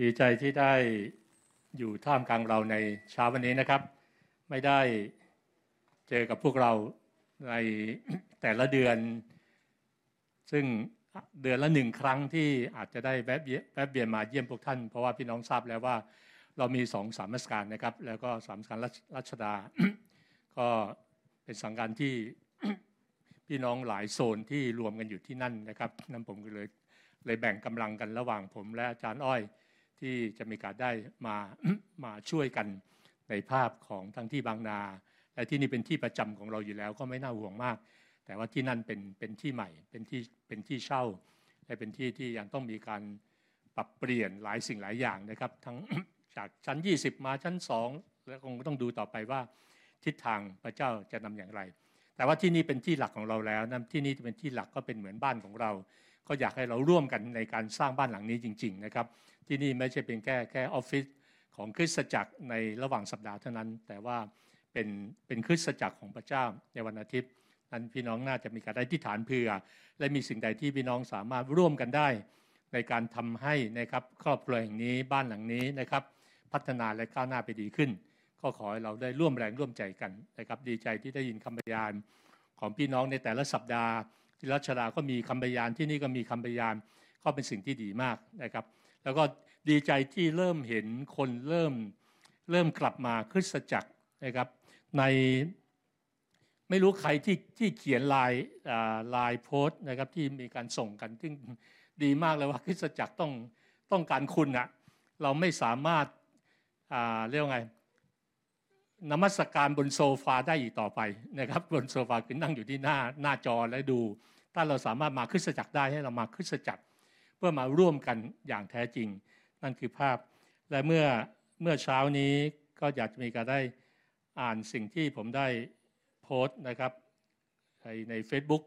ดีใจที่ได้อยู่ท่ามกลางเราในเช้าวันนี้นะครับ ไม่ได้เจอกับพวกเราในแต่ละเดือน ซึ่งเดือนละหนึ่งครั้งที่อาจจะได้แวะแวะเวียนมาเยี่ยมพวกท่าน เพราะว่าพี่น้องทราบแล้วว่าเรามีสองสามราชการนะครับ แล้วก็สามการรัชดา ก็เป็นสังกัดที่พี่น้องหลายโซนที่รวมกันอยู่ที่นั่นนะครับนั่นผมก็เลยเลยแบ่งกำลังกันระหว่างผมและอาจารย์อ้อย ที่จะมีการได้มามาช่วยกันในภาพของทั้งที่บางนา และที่นี่เป็นที่ประจำของเราอยู่แล้วก็ไม่น่าห่วงมาก แต่ว่าที่นั่นเป็นเป็นที่ใหม่ เป็นที่เป็นที่เช่า และเป็นที่ที่ยังต้องมีการปรับเปลี่ยนหลายสิ่งหลายอย่างนะครับ ทั้งจากชั้น 20 มาชั้น 2 แล้วคงต้องดูต่อไปว่าทิศทางพระเจ้าจะนำอย่างไร แต่ว่าที่นี่เป็นที่หลักของเราแล้วนะที่นี่เป็นที่หลักก็เป็นเหมือนบ้านของเรา ก็อยากให้เราร่วมกันในการสร้างบ้านหลังนี้จริง ๆ นะครับ ที่นี่ไม่ใช่เป็นแค่แค่ออฟฟิศของคริสตจักรในระหว่างสัปดาห์เท่านั้น แต่ว่าเป็นเป็นคริสตจักรของพระเจ้าในวันอาทิตย์นั้นพี่น้องน่าจะมีการได้ที่ฐานเผื่อ และมีสิ่งใดที่พี่น้องสามารถร่วมกันได้ ในการทำให้นะครับครอบครัวแห่งนี้บ้านหลังนี้นะครับ พัฒนาและก้าวหน้าไปดีขึ้น ก็ขอให้เราได้ร่วมแรงร่วมใจกันนะครับ ดีใจที่ได้ยินคำบรรยายของพี่น้องในแต่ละสัปดาห์ ที่รัชดาก็มีคำบยายที่นี่ก็มีคำบยายก็เป็นสิ่งที่ดีมากนะครับ แล้วก็ดีใจที่เริ่มเห็นคนเริ่มเริ่มกลับมาคริสตจักรนะครับ ในไม่รู้ใครที่ที่เขียนลายลายโพสต์นะครับที่มีการส่งกันซึ่งดีมากเลยว่าคริสตจักรต้องต้องการคุณอะเราไม่สามารถเรียกว่าไงนมัสการบนโซฟาได้อีกต่อไปนะครับ บนโซฟาคือนั่งอยู่ที่หน้าหน้าจอและดู ถ้าเราสามารถมาคริสตจักรได้ให้เรามาคริสตจักร เพื่อมาร่วมกันอย่างแท้จริง นั่นคือภาพ และเมื่อเมื่อเช้านี้ก็อยากจะมีการได้อ่านสิ่งที่ผมได้โพสต์นะครับใน Facebook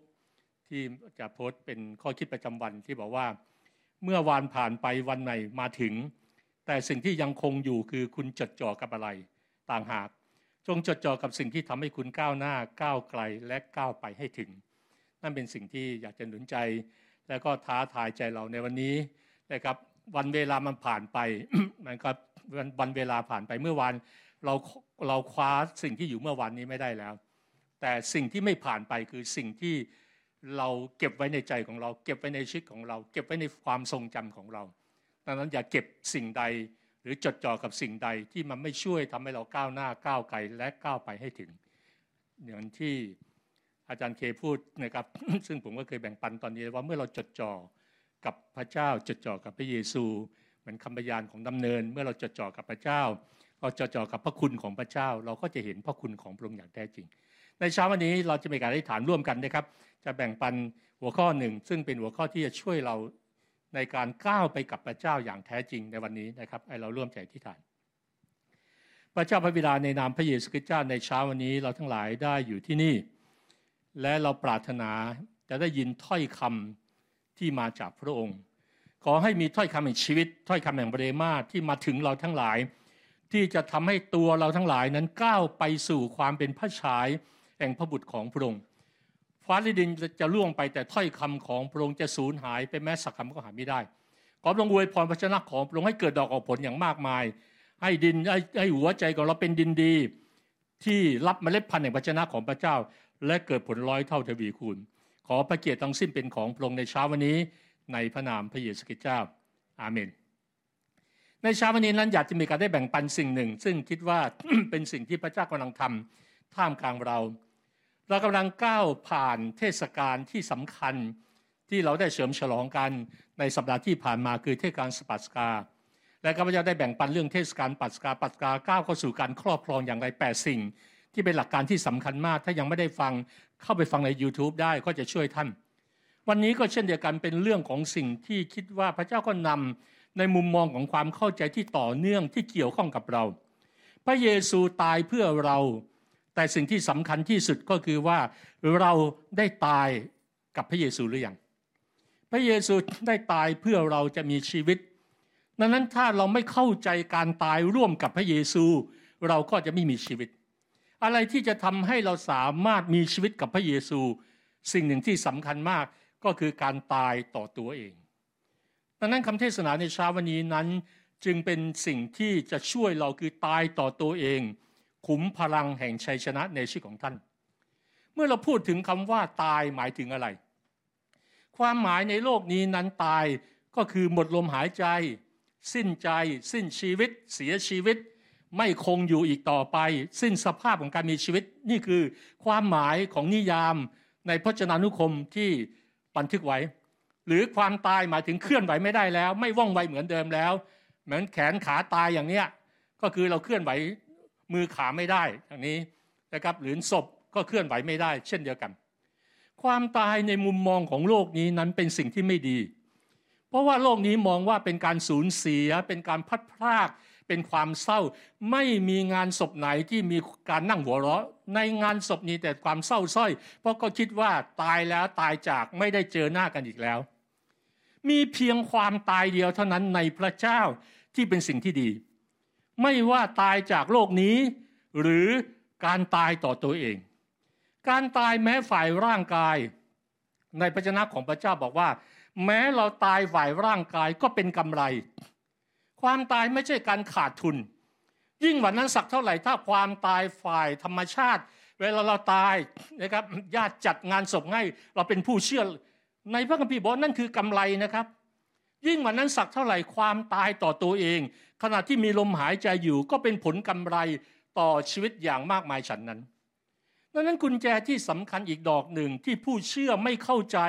ที่จะโพสต์เป็นข้อคิดประจำวันที่บอกว่า เมื่อวานผ่านไปวันใหม่มาถึง แต่สิ่งที่ยังคงอยู่คือคุณจดจ่อกับอะไรต่างหาก จงจดจ่อกับสิ่งที่ทำให้คุณก้าวหน้าก้าวไกลและก้าวไปให้ถึง นั่นเป็นสิ่งที่อยากจะหนุนใจ แล้วก็ท้าทายใจเราในวันนี้นะครับ วันเวลามันผ่านไปมันก็วันเวลาผ่านไปเมื่อวานเราเราคว้าสิ่งที่อยู่เมื่อวานนี้ไม่ได้แล้ว แต่สิ่งที่ไม่ผ่านไปคือสิ่งที่เราเก็บไว้ในใจของเรา เก็บไว้ในชีวิตของเรา เก็บไว้ในความทรงจำของเราดังนั้นอย่าเก็บสิ่งใดหรือจดจ่อกับสิ่งใดที่มันไม่ช่วยทำให้เราก้าวหน้าก้าวไกลและก้าวไปให้ถึงอย่างที่ อาจารย์เคพูดนะครับ ซึ่งผมก็เคยแบ่งปันตอนนี้ว่าเมื่อเราจดจ่อกับพระเจ้าจดจ่อกับพระเยซู เหมือนคำพยานของดำเนิน เมื่อเราจดจ่อกับพระเจ้า เราจดจ่อกับพระคุณของพระเจ้า เราก็จะเห็นพระคุณของพระองค์อย่างแท้จริง ในเช้าวันนี้เราจะมีการอธิษฐานร่วมกันนะครับ จะแบ่งปันหัวข้อหนึ่ง ซึ่งเป็นหัวข้อที่จะช่วยเราในการก้าวไปกับพระเจ้าอย่างแท้จริงในวันนี้นะครับให้เราร่วมใจอธิษฐานพระเจ้าพระบิดาในนามพระเยซูคริสต์เจ้าในเช้าวันนี้เราทั้งหลายได้อยู่ที่นี่ และเราปรารถนาจะได้ยินถ้อยคำที่มาจากพระองค์ ขอให้มีถ้อยคำแห่งชีวิต ถ้อยคำแห่งเบรมาที่มาถึงเราทั้งหลาย ที่จะทำให้ตัวเราทั้งหลายนั้นก้าวไปสู่ความเป็นพระชายแห่งพระบุตรของพระองค์ฟ้าและดินจะล่วงไปแต่ถ้อยคำของพระองค์จะสูญหายไปแม้สักคำก็หาไม่ได้ขอพระองค์อวยพรพระชนะของพระองค์ให้เกิดดอกออกผลอย่างมากมาย ให้ดินให้ให้หัวใจของเราเป็นดินดี ที่รับเมล็ดพันธุ์แห่งพระชนะของพระเจ้า และเกิดผลร้อยเท่าทวีคูณ ขอพระเกียรติทั้งสิ้นเป็นของพระองค์ในเช้าวันนี้ในพระนามพระเยซูคริสต์เจ้า อาเมน ในเช้าวันนี้นั้นอยากจะมีการได้แบ่งปันสิ่งหนึ่ง ซึ่งคิดว่าเป็นสิ่งที่พระเจ้ากำลังทำท่ามกลางเรา เรากำลังก้าวผ่านเทศกาลที่สำคัญที่เราได้เฉลิมฉลองกันในสัปดาห์ที่ผ่านมาคือเทศกาลสปัสกา และข้าพเจ้าได้แบ่งปันเรื่องเทศกาลปัสกาปัสกาก้าวเข้าสู่การครอบครองอย่างไรแปดสิ่ง ที่เป็นหลักการที่สำคัญมาก ถ้ายังไม่ได้ฟังเข้าไปฟังใน YouTube ได้ก็จะช่วยท่าน วันนี้ก็เช่นเดียวกันเป็นเรื่องของสิ่งที่คิดว่าพระเจ้าก็นำในมุมมองของความเข้าใจที่ต่อเนื่องที่เกี่ยวข้องกับเรา พระเยซูตายเพื่อเรา แต่สิ่งที่สำคัญที่สุดก็คือว่าเราได้ตายกับพระเยซูหรือยังพระเยซูได้ตายเพื่อเราจะมีชีวิต ดังนั้นถ้าเราไม่เข้าใจการตายร่วมกับพระเยซู เราก็จะไม่มีชีวิต อะไรที่จะทำให้เราสามารถมีชีวิตกับพระเยซู สิ่งหนึ่งที่สำคัญมากก็คือการตายต่อตัวเอง ดังนั้นคำเทศนาในเช้าวันนี้นั้นจึงเป็นสิ่งที่จะช่วยเราคือตายต่อตัวเอง ขุมพลังแห่งชัยชนะในชีวิตของท่าน เมื่อเราพูดถึงคำว่าตายหมายถึงอะไร ความหมายในโลกนี้นั้นตายก็คือหมดลมหายใจ สิ้นใจ สิ้นชีวิต เสียชีวิต ไม่คงอยู่อีกต่อไป สิ้นสภาพของการมีชีวิต นี่คือความหมายของนิยามในพจนานุคมที่บันทึกไว้ หรือความตายหมายถึงเคลื่อนไหวไม่ได้แล้ว ไม่ว่องไวเหมือนเดิมแล้ว เหมือนแขนขาตายอย่างเนี้ยก็คือเราเคลื่อนไหวมือขาไม่ได้อย่างนี้นะครับหรือศพก็เคลื่อนไหวไม่ได้ เช่นเดียวกัน ความตายในมุมมองของโลกนี้นั้นเป็นสิ่งที่ไม่ดี เพราะว่าโลกนี้มองว่าเป็นการสูญเสียเป็นการพัดพราก เป็นความเศร้า ไม่มีงานศพไหนที่มีการนั่งหัวเราะ ในงานศพนี้แต่ความเศร้าส้อย เพราะก็คิดว่าตายแล้วตายจากไม่ได้เจอหน้ากันอีกแล้ว มีเพียงความตายเดียวเท่านั้นในพระเจ้าที่เป็นสิ่งที่ดี ไม่ว่าตายจากโลกนี้ หรือการตายต่อตัวเอง การตายแม้ฝ่ายร่างกาย ในพระชนะของพระเจ้าบอกว่า แม้เราตายฝ่ายร่างกายก็เป็นกำไร ความตายไม่ใช่การขาดทุน ยิ่งกว่านั้นสักเท่าไหร่ถ้าความตายฝ่ายธรรมชาติ เวลาเราตายนะครับญาติจัดงานศพให้เราเป็นผู้เชื่อ ในพระคัมภีร์บอกนั่นคือกำไรนะครับ ยิ่งกว่านั้นสักเท่าไหร่ความตายต่อตัวเอง ขณะที่มีลมหายใจอยู่ก็เป็นผลกำไรต่อชีวิตอย่างมากมายฉันนั้นดังนั้นกุญแจที่สำคัญอีกดอกหนึ่งที่ผู้เชื่อไม่เข้าใจ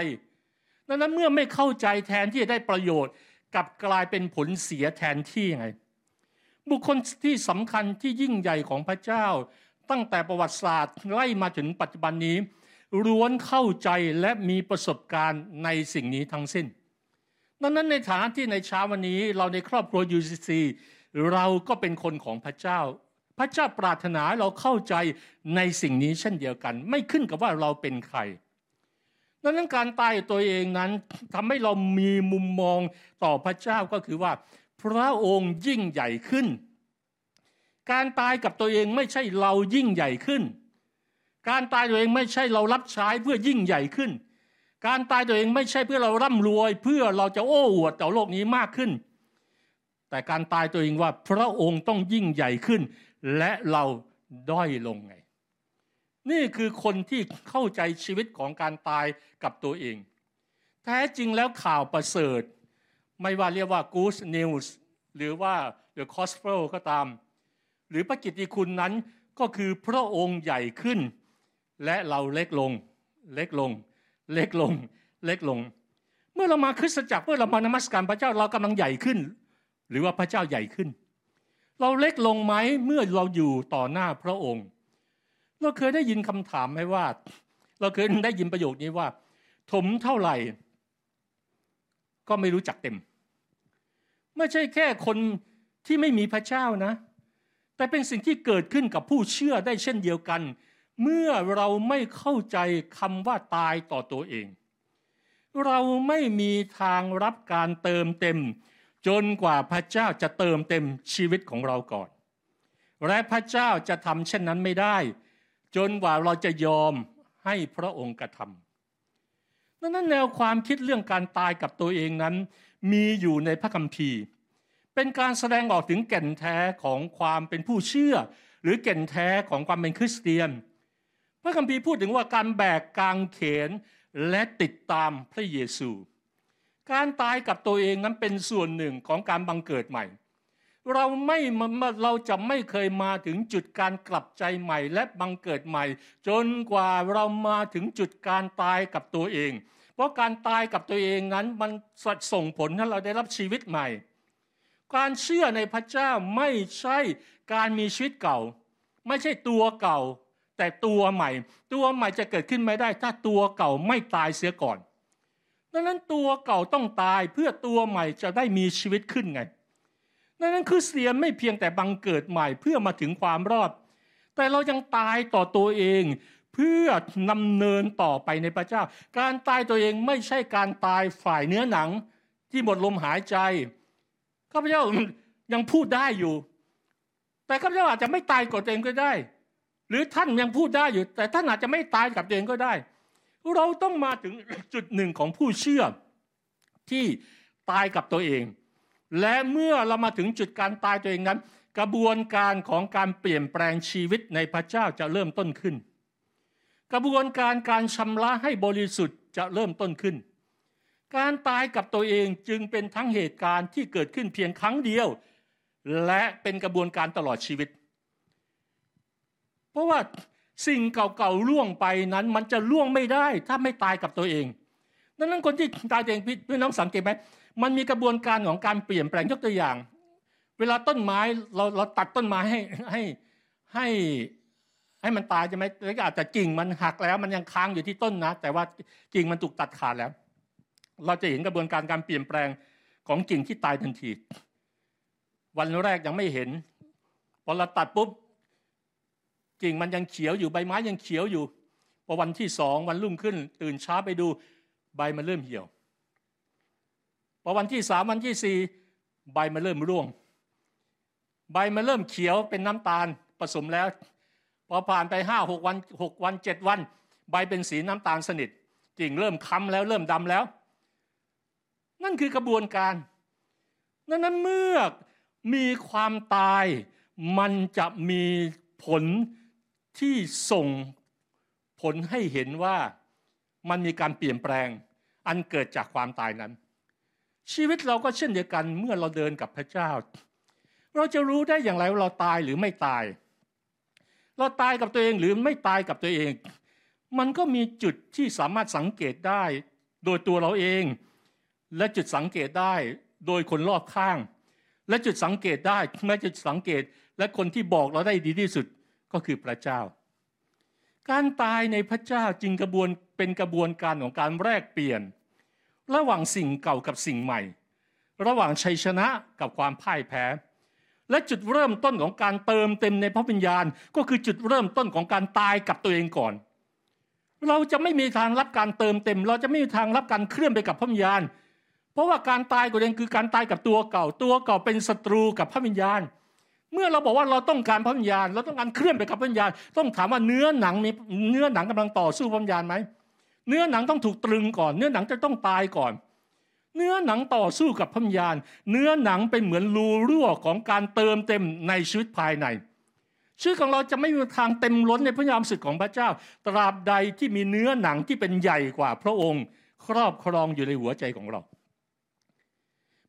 ดังนั้นเมื่อไม่เข้าใจแทนที่จะได้ประโยชน์ กับกลายเป็นผลเสียแทนที่ไง บุคคลที่สำคัญที่ยิ่งใหญ่ของพระเจ้า ตั้งแต่ประวัติศาสตร์ไล่มาถึงปัจจุบันนี้ล้วนเข้าใจและมีประสบการณ์ในสิ่งนี้ทั้งสิ้น ดังนั้นในฐานะที่ในเช้าวันนี้เราในครอบครัว UCC เราก็เป็นคนของพระเจ้า พระเจ้าปรารถนาเราเข้าใจในสิ่งนี้เช่นเดียวกัน ไม่ขึ้นกับว่าเราเป็นใคร ดังนั้นการตายตัวเองนั้นทำให้เรามีมุมมองต่อพระเจ้าก็คือว่า พระองค์ยิ่งใหญ่ขึ้น การตายกับตัวเองไม่ใช่เรายิ่งใหญ่ขึ้น การตายตัวเองไม่ใช่เรารับใช้เพื่อยิ่งใหญ่ขึ้น การตายตัวเองไม่ใช่เพื่อเราร่ำรวย เพื่อเราจะโอ้อวดต่อโลกนี้มากขึ้น แต่การตายตัวเองว่าพระองค์ต้องยิ่งใหญ่ขึ้น และเราด้อยลงไง นี่คือคนที่เข้าใจชีวิตของการตายกับตัวเอง แท้จริงแล้วข่าวประเสริฐ ไม่ว่าเรียกว่า good news หรือว่า the gospel ก็ตาม หรือพระกิตติคุณนั้นก็คือพระองค์ใหญ่ขึ้น และเราเล็กลง เล็กลง เล็กลง เล็กลง เมื่อเรามาคริสตจักรเมื่อเรามานมัสการพระเจ้าเรากำลังใหญ่ขึ้น หรือว่าพระเจ้าใหญ่ขึ้น เราเล็กลงไหมเมื่อเราอยู่ต่อหน้าพระองค์ เราเคยได้ยินคำถามไหมว่า เราเคยได้ยินประโยคนี้ว่า ถมเท่าไหร่ ก็ไม่รู้จักเต็ม ไม่ใช่แค่คนที่ไม่มีพระเจ้านะ แต่เป็นสิ่งที่เกิดขึ้นกับผู้เชื่อได้เช่นเดียวกัน เมื่อเราไม่เข้าใจคำว่าตายต่อตัวเอง เราไม่มีทางรับการเติมเต็ม จนกว่าพระเจ้าจะเติมเต็มชีวิตของเราก่อน และพระเจ้าจะทำเช่นนั้นไม่ได้ จนกว่าเราจะยอมให้พระองค์กระทำดังนั้นแนวความคิดเรื่องการตายกับตัวเองนั้น มีอยู่ในพระคัมภีร์ เป็นการแสดงออกถึงแก่นแท้ของความเป็นผู้เชื่อ หรือแก่นแท้ของความเป็นคริสเตียน พระคัมภีร์พูดถึงว่าการแบกกางเขนและติดตามพระเยซู การตายกับตัวเองนั้นเป็นส่วนหนึ่งของการบังเกิดใหม่ เราไม่เราจะไม่เคยมาถึงจุดการกลับใจใหม่ และบังเกิดใหม่ จนกว่าเรามาถึงจุดการตายกับตัวเอง เพราะการตายกับตัวเองนั้นมันส่งผลให้เราได้รับชีวิตใหม่ การเชื่อในพระเจ้าไม่ใช่การมีชีวิตเก่า ไม่ใช่ตัวเก่า แต่ตัวใหม่ ตัวใหม่จะเกิดขึ้นไม่ได้ ถ้าตัวเก่าไม่ตายเสียก่อนดังนั้นตัวเก่าต้องตายเพื่อตัวใหม่จะได้มีชีวิตขึ้นไง ดังนั้นคริสเตียนไม่เพียงแต่บังเกิดใหม่เพื่อมาถึงความรอด แต่เรายังตายต่อตัวเองเพื่อนำเนินต่อไปในพระเจ้า การตายตัวเองไม่ใช่การตายฝ่ายเนื้อหนัง ที่หมดลมหายใจข้าพเจ้ายังพูดได้อยู่ แต่ข้าพเจ้าอาจจะไม่ตายกับตัวเองก็ได้ หรือท่านยังพูดได้อยู่ แต่ท่านอาจจะไม่ตายกับตัวเองก็ได้ เราต้องมาถึงจุดหนึ่งของผู้เชื่อที่ตายกับตัวเอง และเมื่อเรามาถึงจุดการตายตัวเองนั้น กระบวนการของการเปลี่ยนแปลงชีวิตในพระเจ้าจะเริ่มต้นขึ้น กระบวนการการชำระให้บริสุทธิ์จะเริ่มต้นขึ้น การตายกับตัวเองจึงเป็นทั้งเหตุการณ์ที่เกิดขึ้นเพียงครั้งเดียว และเป็นกระบวนการตลอดชีวิต เพราะว่าสิ่งเก่าๆล่วงไปนั้นมันจะล่วงไม่ได้ถ้าไม่ตายกับตัวเองดังนั้นคนที่ตายตัวเองพี่น้องสังเกตไหม มันมีกระบวนการของการเปลี่ยนแปลงยกตัวอย่าง เวลาต้นไม้เราเราตัดต้นไม้ให้ให้ให้ให้มันตายใช่ไหมแล้วก็อาจจะกิ่งมันหักแล้ว มันยังค้างอยู่ที่ต้นนะ แต่ว่ากิ่งมันถูกตัดขาดแล้ว เราจะเห็นกระบวนการการเปลี่ยนแปลงของกิ่งที่ตายทันที วันแรกยังไม่เห็นพอเราตัดปุ๊บกิ่งมันยังเขียวอยู่ใบไม้ยังเขียวอยู่พอวันที่สองวันรุ่งขึ้น ตื่นเช้าไปดูใบมันเริ่มเหี่ยว อวันที่สามวันที่สี่ใบมันเริ่มร่วง ใบมันเริ่มเขียวเป็นน้ำตาลผสมแล้ว พอผ่านไปห้าหกวันหกวันเจ็ดวัน ใบเป็นสีน้ำตาลสนิทกิ่งเริ่มค้ำแล้วเริ่มดำแล้ว นั่นคือกระบวนการนั้นเมื่อมีความตายมันจะมีผลที่ส่งผลให้เห็นว่ามันมีการเปลี่ยนแปลง อันเกิดจากความตายนั้น ชีวิตเราก็เช่นเดียวกันเมื่อเราเดินกับพระเจ้า เราจะรู้ได้อย่างไรว่าเราตายหรือไม่ตาย เราตายกับตัวเองหรือไม่ตายกับตัวเอง มันก็มีจุดที่สามารถสังเกตได้ โดยตัวเราเอง และจุดสังเกตได้โดยคนรอบข้าง และจุดสังเกตได้แม้จุดสังเกตและคนที่บอกเราได้ดีที่สุดก็คือพระเจ้า การตายในพระเจ้าจึงกระบวนเป็นกระบวนการของการแลกเปลี่ยน ระหว่างสิ่งเก่ากับสิ่งใหม่ ระหว่างชัยชนะกับความพ่ายแพ้ และจุดเริ่มต้นของการเติมเต็มในพระวิญญาณ ก็คือจุดเริ่มต้นของการตายกับตัวเองก่อน เราจะไม่มีทางรับการเติมเต็ม เราจะไม่มีทางรับการเคลื่อนไปกับพระวิญญาณ เพราะว่าการตายตัวเองคือการตายกับตัวเก่า ตัวเก่าเป็นศัตรูกับพระวิญญาณ เมื่อเราบอกว่าเราต้องการพระวิญญาณ เราต้องการเคลื่อนไปกับพระวิญญาณ ต้องถามว่าเนื้อหนังมีเนื้อหนังกำลังต่อสู้พระวิญญาณไหม เนื้อหนังต้องถูกตรึงก่อน เนื้อหนังจะต้องตายก่อน เนื้อหนังต่อสู้กับพระวิญญาณเนื้อหนังเป็นเหมือนรูรั่วของการเติมเต็มในชีวิตภายในชีวิตของเราจะไม่มีทางเต็มล้นในพระยามสึกของพระเจ้า ตราบใดที่มีเนื้อหนังที่เป็นใหญ่กว่าพระองค์ ครอบครองอยู่ในหัวใจของเรา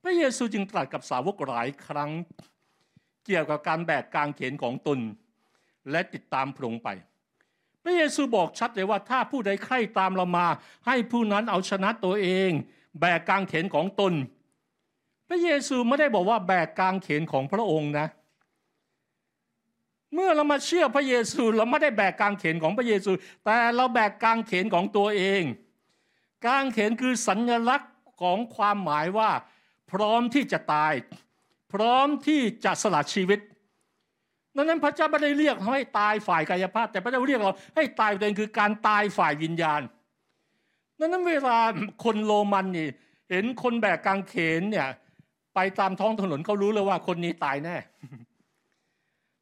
พระเยซูจึงตรัสกับสาวกหลายครั้ง เกี่ยวกับการแบกกางเขนของตน และติดตามพระองค์ไป พระเยซูบอกชัดเลยว่าถ้าผู้ใดใคร่ตามเรามา ให้ผู้นั้นเอาชนะตัวเอง แบกกางเขนของตน พระเยซูไม่ได้บอกว่าแบกกางเขนของพระองค์นะ เมื่อเรามาเชื่อพระเยซูเราไม่ได้แบกกางเขนของพระเยซู แต่เราแบกกางเขนของตัวเอง กางเขนคือสัญลักษณ์ของความหมายว่า พร้อมที่จะตาย พร้อมที่จะสละชีวิต ดังนั้นพระเจ้าไม่ได้เรียกให้ตายฝ่ายกายภาพ แต่พระเจ้าเรียกเราให้ตายตัวเองคือการตายฝ่ายวิญญาณดังนั้นเวลาคนโรมันนี่ เห็นคนแบกกางเขนเนี่ยไปตามท้องถนนเขารู้เลยว่าคนนี้ตายแน่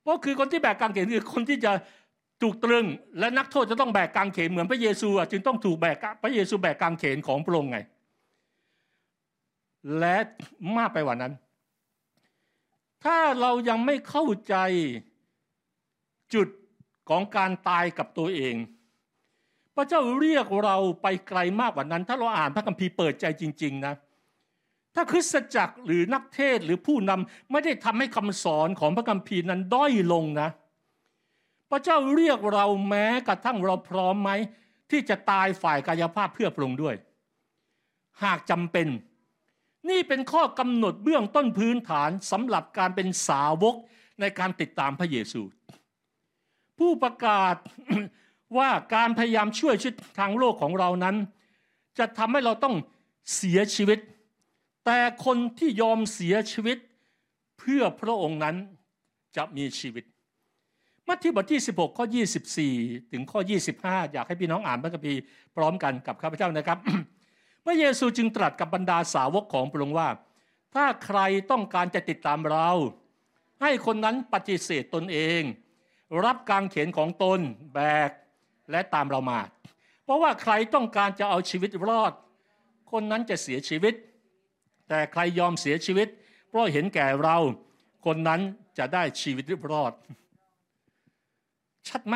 เพราะคือคนที่แบกกางเขนคือคนที่จะถูกตรึง และนักโทษจะต้องแบกกางเขนเหมือนพระเยซูจึงต้องถูกแบกพระเยซูแบกกางเขนของพระองค์ไง และมากไปกว่านั้น ถ้าเรายังไม่เข้าใจจุดของการตายกับตัวเอง พระเจ้าเรียกเราไปไกลมากกว่านั้น ถ้าเราอ่านพระคัมภีร์เปิดใจจริง ๆ นะ ถ้าคริสตจักรหรือนักเทศหรือผู้นำไม่ได้ทำให้คำสอนของพระคัมภีร์นั้นด้อยลงนะ พระเจ้าเรียกเราแม้กระทั่งเราพร้อมไหมที่จะตายฝ่ายกายภาพเพื่อพระองค์ด้วย หากจำเป็น นี่เป็นข้อกำหนดเบื้องต้นพื้นฐานสำหรับการเป็นสาวกในการติดตามพระเยซู ผู้ประกาศว่าการพยายามช่วยชีวิตทางโลกของเรานั้น จะทำให้เราต้องเสียชีวิต แต่คนที่ยอมเสียชีวิต เพื่อพระองค์นั้นจะมีชีวิต มัทธิวบทที่ 16 ข้อ 24 ถึงข้อ 25 อยากให้พี่น้องอ่านพระคัมภีร์พร้อมกันกับข้าพเจ้านะครับ พระเยซูจึงตรัสกับบรรดาสาวกของพระองค์ว่า ถ้าใครต้องการจะติดตามเรา ให้คนนั้นปฏิเสธตนเอง รับการเขียนของตนแบกและตามเรามา เพราะว่าใครต้องการจะเอาชีวิตรอด คนนั้นจะเสียชีวิต แต่ใครยอมเสียชีวิต เพราะเห็นแก่เรา คนนั้นจะได้ชีวิตรอด ชัดไหม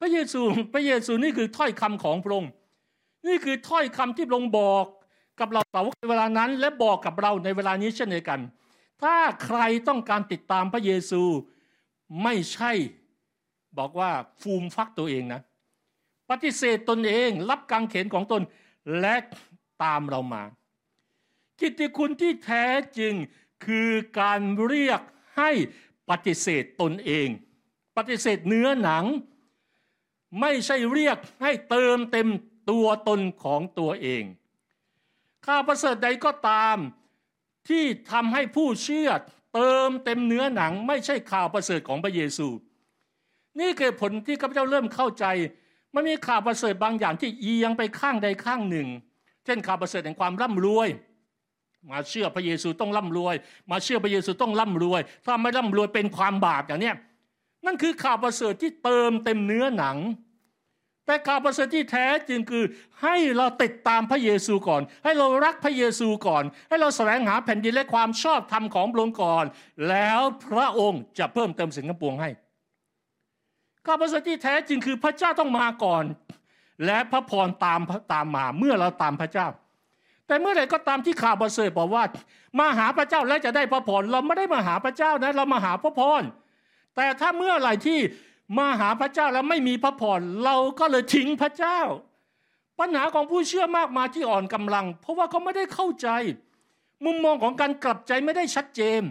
พระเยซูพระเยซูนี่คือถ้อยคำของพระองค์ นี่คือถ้อยคำที่พระองค์บอกกับเราสาวกในเวลานั้น และบอกกับเราในเวลานี้เช่นเดียวกัน ถ้าใครต้องการติดตามพระเยซูไม่ใช่บอกว่าฟูมฟักตัวเองนะ ปฏิเสธตนเองรับกางเขนของตนและตามเรามา กิตติคุณที่แท้จริงคือการเรียกให้ปฏิเสธตนเอง ปฏิเสธเนื้อหนัง ไม่ใช่เรียกให้เติมเต็ม ตัวตนของตัวเอง ข้าประเสริฐใดก็ตามที่ทำให้ผู้เชื่อเติมเต็มเนื้อหนังไม่ใช่ข่าวประเสริฐของพระเยซู นี่คือผลที่ข้าพเจ้าเริ่มเข้าใจมันมีข่าวประเสริฐบางอย่างที่เอียงไปข้างใดข้างหนึ่ง เช่นข่าวประเสริฐแห่งความร่ำรวย มาเชื่อพระเยซูต้องร่ำรวย มาเชื่อพระเยซูต้องร่ำรวย ถ้าไม่ร่ำรวยเป็นความบาปอย่างนี้นั่นคือข่าวประเสริฐที่เติมเต็มเนื้อหนัง แต่ข่าวประเสริฐที่แท้จริงคือให้เราติดตามพระเยซูก่อน ให้เรารักพระเยซูก่อน ให้เราแสวงหาแผ่นดินและความชอบธรรมของพระองค์ก่อน แล้วพระองค์จะเพิ่มเติมสิ่งทั้งปวงให้ข่าวประเสริฐที่แท้จริงคือพระเจ้าต้องมาก่อน และพระพรตามตามมาเมื่อเราตามพระเจ้า แต่เมื่อไหร่ก็ตามที่ข่าวประเสริฐบอกว่า มาหาพระเจ้าแล้วจะได้พระพรเราไม่ได้มาหาพระเจ้านะเรามาหาพระพรแต่ถ้าเมื่อไหร่ที่ มาหาพระเจ้าแล้วไม่มีพระพรเราก็เลยทิ้งพระเจ้า ปัญหาของผู้เชื่อมากมายที่อ่อนกำลัง เพราะว่าเขาไม่ได้เข้าใจ มุมมองของการกลับใจไม่ได้ชัดเจน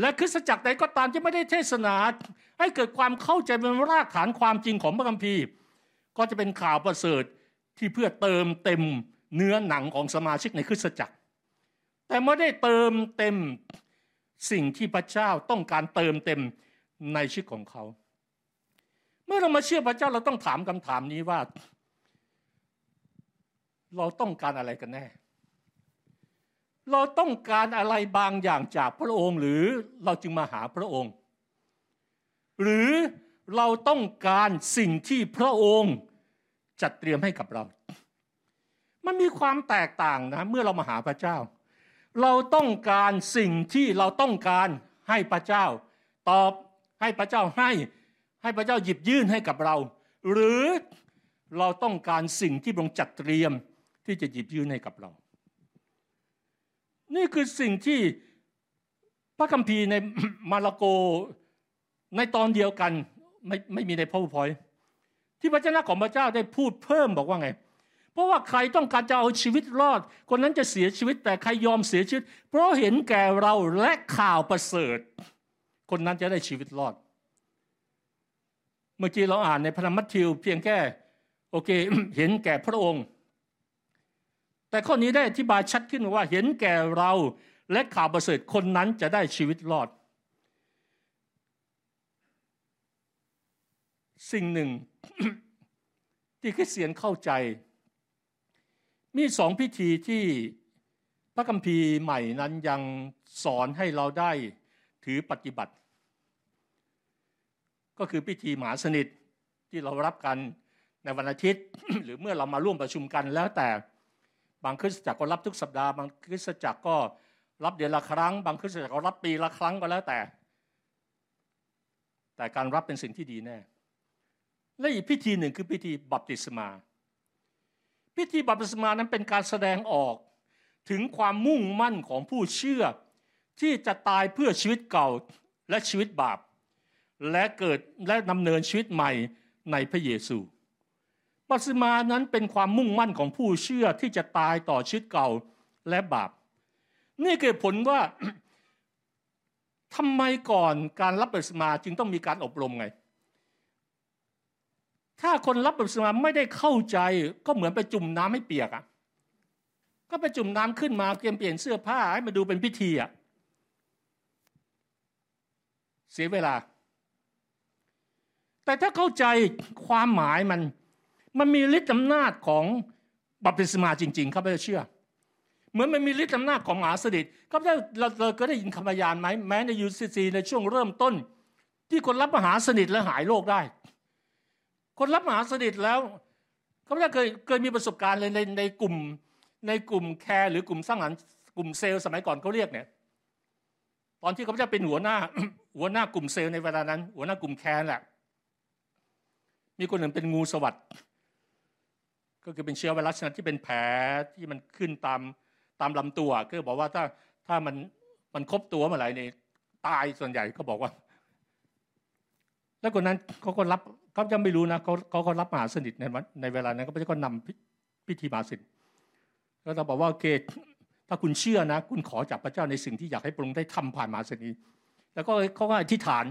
และคริสตจักรใดก็ตามที่ไม่ได้เทศนา ให้เกิดความเข้าใจเป็นรากฐานความจริงของพระคัมภีร์ ก็จะเป็นข่าวประเสริฐที่เพื่อเติมเต็มเนื้อหนังของสมาชิกในคริสตจักร แต่ไม่ได้เติมเต็มสิ่งที่พระเจ้าต้องการเติมเต็มในชีวิตของเขา เมื่อเรามาเชื่อพระเจ้าเราต้องถามคำถามนี้ว่า เราต้องการอะไรกันแน่ เราต้องการอะไรบางอย่างจากพระองค์หรือเราจึงมาหาพระองค์ หรือเราต้องการสิ่งที่พระองค์จัดเตรียมให้กับเรา มันมีความแตกต่างนะเมื่อเรามาหาพระเจ้า เราต้องการสิ่งที่เราต้องการให้พระเจ้า ตอบให้พระเจ้าให้ ให้พระเจ้าหยิบยื่นให้กับเรา หรือเราต้องการสิ่งที่พระองค์จัดเตรียมที่จะหยิบยื่นให้กับเรา นี่คือสิ่งที่พระคัมภีร์ในมาระโกในตอนเดียวกันไม่ไม่มีในพระพอยที่พระเจ้าของพระเจ้าได้พูดเพิ่มบอกว่าไง เพราะว่าใครต้องการจะเอาชีวิตรอด คนนั้นจะเสียชีวิตแต่ใครยอมเสียชีวิต เพราะเห็นแก่เราและข่าวประเสริฐ คนนั้นจะได้ชีวิตรอด เมื่อกี้เราอ่านในพระธรรมมัทธิว เพียงแค่โอเคเห็นแก่พระองค์ แต่ข้อนี้ได้อธิบายชัดขึ้นว่าเห็นแก่เราและข่าวประเสริฐคนนั้นจะได้ชีวิตรอด สิ่งหนึ่งที่คริสเตียนเข้าใจ มีสองพิธีที่พระคัมภีร์ใหม่นั้นยังสอนให้เราได้ถือปฏิบัติ ก็คือพิธีหมาสนิทที่เรารับกันในวันอาทิตย์ หรือเมื่อเรามาร่วมประชุมกันแล้วแต่บางคริสตจักรก็รับทุกสัปดาห์บางคริสตจักรก็รับเดือนละครั้ง บางคริสตจักรก็รับปีละครั้งก็แล้วแต่ แต่การรับเป็นสิ่งที่ดีแน่ และอีกพิธีหนึ่งคือพิธีบัพติศมา พิธีบัพติศมานั้นเป็นการแสดงออกถึงความมุ่งมั่นของผู้เชื่อ ที่จะตายเพื่อชีวิตเก่าและชีวิตบาป และเกิดและดำเนินชีวิตใหม่ในพระเยซูปัสมานั้นเป็นความมุ่งมั่นของผู้เชื่อที่จะตายต่อชีวิตเก่าและบาป นี่คือผลว่าทำไมก่อนการรับบัพติศมาจึงต้องมีการอบรมไง ถ้าคนรับบัพติศมาไม่ได้เข้าใจก็เหมือนไปจุ่มน้ำให้เปียกอะ่ะ ก็ไปจุ่มน้ำขึ้นมาเตรียมเปลี่ยนเสื้อผ้าให้มาดูเป็นพิธีอะ่ะ เสียเวลา แต่ถ้าเข้าใจความหมายมันมันมีฤทธิ์อำนาจของบัพติศมาจริงๆครับเราเชื่อ เหมือนมันมีฤทธิ์อำนาจของมหาสนิทครับเราเราก็ได้ยินคำพยานไหมแม้ในยูซีซีในช่วงเริ่มต้น ที่คนรับมหาสนิทแล้วหายโรคได้ คนรับมหาสนิทแล้วเขาเคยเคยมีประสบการณ์เลยในในกลุ่มในกลุ่มแคร์หรือกลุ่มสร้างสรรค์กลุ่มเซลล์สมัยก่อนเขาเรียกเนี่ยตอนที่เขาจะเป็นหัวหน้าหัวหน้ากลุ่มเซลล์ในเวลานั้น หัวหน้ากลุ่มแคนแหละ มีคนหนึ่งเป็นงูสวัสด์ก็คือเป็นเชื้อไวรัสชนิดที่เป็นแผลที่มันขึ้นตามตามลำตัวก็บอกว่าถ้าถ้ามันมันครบตัวเมื่อไหร่เนี่ยตายส่วนใหญ่ก็บอกว่า แล้วคนนั้นเขาก็รับเขาจะไม่รู้นะเขาเขาก็รับมหาสนิทในในเวลานั้นก็จะก็นำพิธีมหาสนิทแล้วเราบอกว่าโอเคถ้าคุณเชื่อนะ คุณขอจากพระเจ้าในสิ่งที่อยากให้พระองค์ได้ทำผ่านมหาสนิทแล้วก็เขาก็อธิษฐาน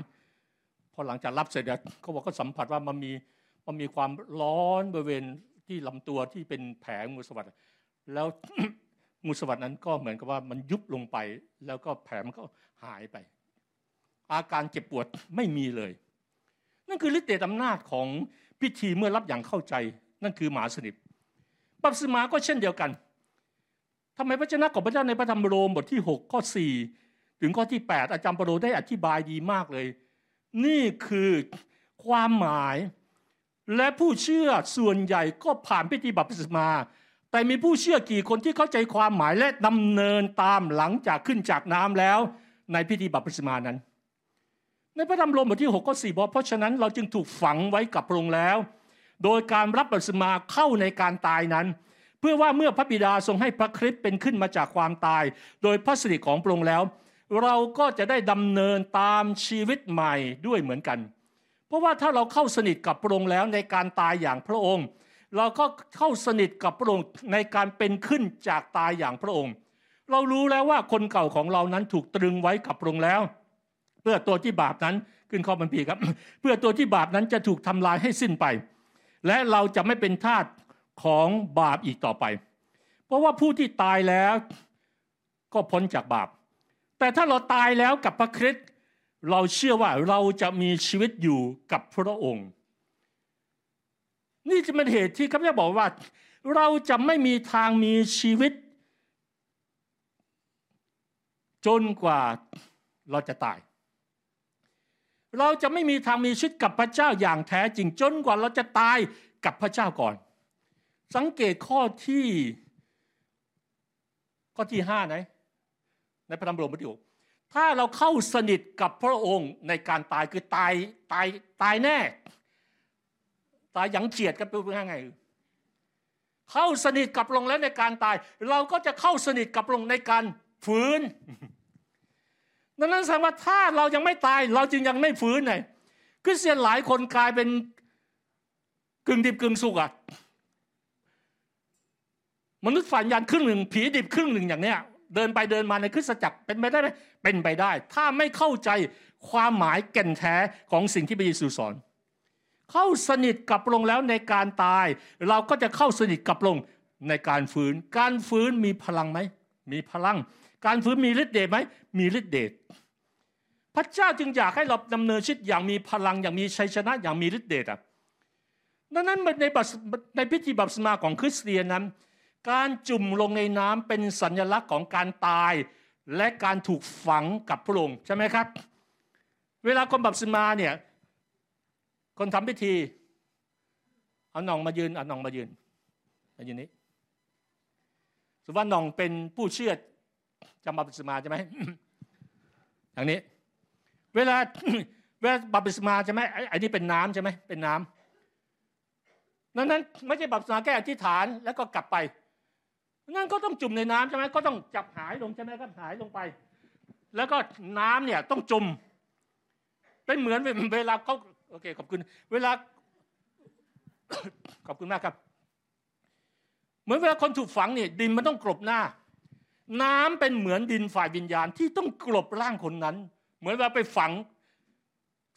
พอหลังจากรับเสร็จเขาบอกก็สัมผัสว่ามันมี มันมีความร้อนบริเวณที่ลำตัวที่เป็นแผลงูสวัสด์แล้วงูสวัสด์นั้นก็เหมือนกับว่ามันยุบลงไป แล้วก็แผลมันก็หายไป อาการเจ็บปวดไม่มีเลย นั่นคือฤทธิ์เดชอำนาจของพิธีเมื่อรับอย่างเข้าใจ นั่นคือหมาสนิทบัพติศมาก็เช่นเดียวกันทำไมพระเจ้าของพระเจ้าในพระธรรมโรมบทที่ 6 ข้อ 4 ถึงข้อที่ 8 อาจารย์ปโรได้อธิบายดีมากเลย นี่คือความหมาย และผู้เชื่อส่วนใหญ่ก็ผ่านพิธีบัพติศมา แต่มีผู้เชื่อกี่คนที่เข้าใจความหมายและดำเนินตามหลังจากขึ้นจากน้ำแล้ว ในพิธีบัพติศมานั้น ในพระธรรมโรมบทที่6ข้อ4บอกเพราะฉะนั้นเราจึงถูกฝังไว้กับพระองค์แล้ว โดยการรับบัพติศมาเข้าในการตายนั้น เพื่อว่าเมื่อพระบิดาทรงให้พระคริสต์เป็นขึ้นมาจากความตาย โดยพระสิริของพระองค์แล้ว เราก็จะได้ดำเนินตามชีวิตใหม่ด้วยเหมือนกัน เพราะว่าถ้าเราเข้าสนิทกับพระองค์แล้วในการตายอย่างพระองค์ เราก็เข้าสนิทกับพระองค์ในการเป็นขึ้นจากตายอย่างพระองค์ เรารู้แล้วว่าคนเก่าของเรานั้นถูกตรึงไว้กับพระองค์แล้ว เพื่อตัวที่บาปนั้นขึ้นข้อบัญพีครับ เพื่อตัวที่บาปนั้นจะถูกทำลายให้สิ้นไป และเราจะไม่เป็นทาสของบาปอีกต่อไป เพราะว่าผู้ที่ตายแล้วก็พ้นจากบาป แต่ถ้าเราตายแล้วกับพระคริสต์ เราเชื่อว่าเราจะมีชีวิตอยู่กับพระองค์ นี่จะเป็นเหตุที่ข้าพเจ้าบอกว่า เราจะไม่มีทางมีชีวิต จนกว่าเราจะตาย เราจะไม่มีทางมีชีวิตกับพระเจ้าอย่างแท้จริงจนกว่าเราจะตายกับพระเจ้าก่อน สังเกตข้อที่ข้อที่ห้าไหนในพระธรรมโรมบทที่หก ถ้าเราเข้าสนิทกับพระองค์ในการตายคือตายตายตายแน่ ตายอย่างเฉียดกันเป็นยังไงเข้าสนิทกับพระองแล้วในการตาย เราก็จะเข้าสนิทกับพระองในการฟื้นดังนั้นแสดงว่าถ้าเรายังไม่ตาย เราจึงยังไม่ฟื้นไงคริสเตียนหลายคนกลายเป็นกึ่งดิบกึ่งสุกอะมนุษย์ฝันยันครึ่งหนึ่งผีดิบครึ่งหนึ่งอย่างเนี้ย เดินไปเดินมาในคริสตจักรเป็นไปได้ไหมเป็นไปได้ ถ้าไม่เข้าใจความหมายแก่นแท้ของสิ่งที่พระเยซูสอน เข้าสนิทกับพระองแล้วในการตาย เราก็จะเข้าสนิทกับพระองในการฟื้น การฟื้นมีพลังไหมมีพลัง การฟื้นมีฤทธิ์เดชไหมมีฤทธิ์เดชพระเจ้าจึงอยากให้เราดำเนินชีวิตอย่างมีพลังอย่างมีชัยชนะอย่างมีฤทธิ์เดชอะดังนั้นในในพิธีบัพติศมาของคริสเตียนนั้น การจุ่มลงในน้ำเป็นสัญลักษณ์ของการตาย และการถูกฝังกับพระองค์ใช่ไหมครับ เวลาคนบัพติศมาเนี่ยคนทำพิธี เอาหน่องมายืนเอาหน่องมายืนมายืนนี้สมมติว่าหน่องเป็นผู้เชื่อจะบัพติศมาใช่ไหมอย่างนี้ เวลาเวลาบัพติศมาใช่ไหมไอ้นี่เป็นน้ำใช่ไหมเป็นน้ำนั้นนั้นไม่ใช่บัพติศมาแค่อธิษฐานแล้วก็กลับไป นั่นก็ต้องจุ่มในน้ำใช่ไหมก็ต้องจับหายลงใช่ไหมครับหายลงไป แล้วก็น้ำเนี่ยต้องจุ่มเป็นเหมือนเวลาเขาโอเคขอบคุณเวลาขอบคุณมากครับ เหมือนเวลาคนถูกฝังเนี่ยดินมันต้องกลบหน้า น้ำเป็นเหมือนดินฝ่ายวิญญาณที่ต้องกลบร่างคนนั้น เหมือนเวลาไปฝัง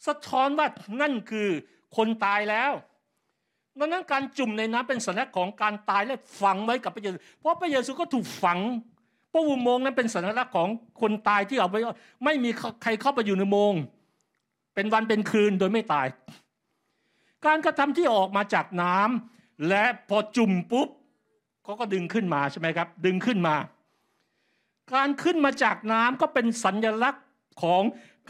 สะท้อนว่านั่นคือคนตายแล้ว ดังนั้นการจุ่มในน้ำเป็นสัญลักษณ์ของการตายและฝังไว้กับพระเยซู เพราะพระเยซูก็ถูกฝังพระอุโมงค์นั้นเป็นสัญลักษณ์ของคนตายที่เอาไปไม่มีใครเข้าไปอยู่ในโมง เป็นวันเป็นคืนโดยไม่ตาย การกระทำที่ออกมาจากน้ำและพอจุ่มปุ๊บเขาก็ดึงขึ้นมาใช่ไหมครับ ดึงขึ้นมา การขึ้นมาจากน้ำก็เป็นสัญลักษณ์ของ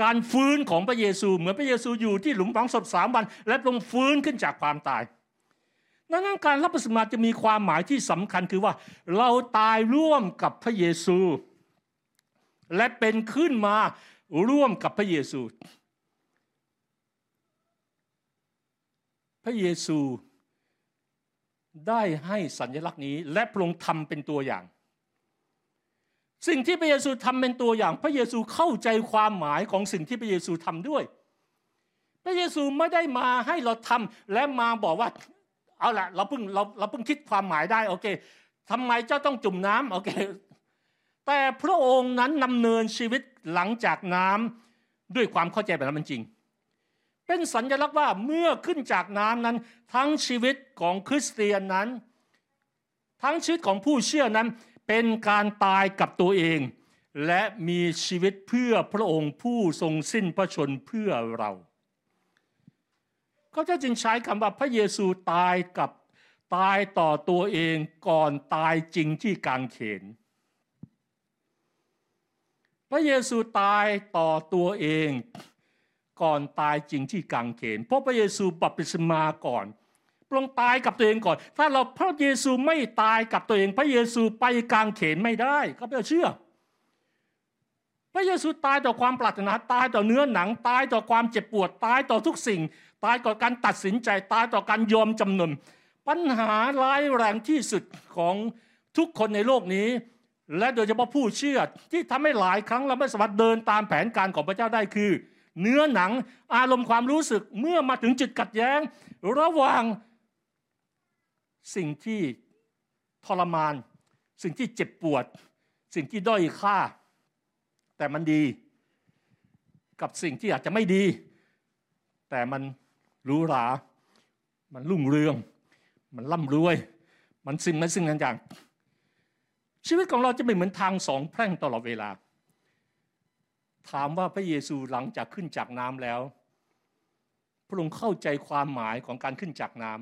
การฟื้นของพระเยซู เหมือนพระเยซูอยู่ที่หลุมฝังศพสามวัน และลงฟื้นขึ้นจากความตาย ดังนั้นการรับประสมาจะมีความหมายที่สำคัญคือว่า เราตายร่วมกับพระเยซู และเป็นขึ้นมาร่วมกับพระเยซู พระเยซูได้ให้สัญลักษณ์นี้และพระองค์ทำเป็นตัวอย่าง สิ่งที่พระเยซูทำเป็นตัวอย่าง พระเยซูเข้าใจความหมายของสิ่งที่พระเยซูทำด้วย พระเยซูไม่ได้มาให้เราทำและมาบอกว่า เอาละเราเพิ่งเราเราเพิ่งคิดความหมายได้โอเคทำไมเจ้าต้องจุ่มน้ำโอเคแต่พระองค์นั้นนำเนินชีวิตหลังจากน้ำด้วยความเข้าใจแบบนั้นจริง เป็นสัญลักษณ์ว่าเมื่อขึ้นจากน้ำนั้น ทั้งชีวิตของคริสเตียนนั้น ทั้งชีวิตของผู้เชื่อนั้น เป็นการตายกับตัวเอง และมีชีวิตเพื่อพระองค์ผู้ทรงสิ้นพระชนเพื่อเรา เขาจะจึงใช้คำว่าพระเยซูตายกับตายต่อตัวเองก่อนตายจริงที่กางเขน พระเยซูตายต่อตัวเองก่อนตายจริงที่กางเขน เพราะพระเยซูบัพติศมาก่อนพระองค์ตายกับตัวเองก่อน ถ้าเราพระเยซูไม่ตายกับตัวเอง พระเยซูไปกางเขนไม่ได้เขาไม่เชื่อ พระเยซูตายต่อความปรารถนาตายต่อเนื้อหนังตายต่อความเจ็บปวดตายต่อทุกสิ่ง ตายต่อการตัดสินใจตายต่อการยอมจำนน ปัญหาร้ายแรงที่สุดของทุกคนในโลกนี้ และโดยเฉพาะผู้เชื่อที่ทำให้หลายครั้งเราไม่สามารถเดินตามแผนการของพระเจ้าได้คือ เนื้อหนังอารมณ์ความรู้สึกเมื่อมาถึงจุดกัดแย้ง ระหว่างสิ่งที่ทรมาน สิ่งที่เจ็บปวด สิ่งที่ด้อยค่า แต่มันดี กับสิ่งที่อาจจะไม่ดี แต่มัน รู้หรา มันรุ่งเรือง มันร่ำรวย มันสิ่งนั้นสิ่งนั้นอย่าง ชีวิตของเราจะไม่เหมือนทางสองแพร่งตลอดเวลา ถามว่าพระเยซูหลังจากขึ้นจากน้ำแล้ว พระองค์เข้าใจความหมายของการขึ้นจากน้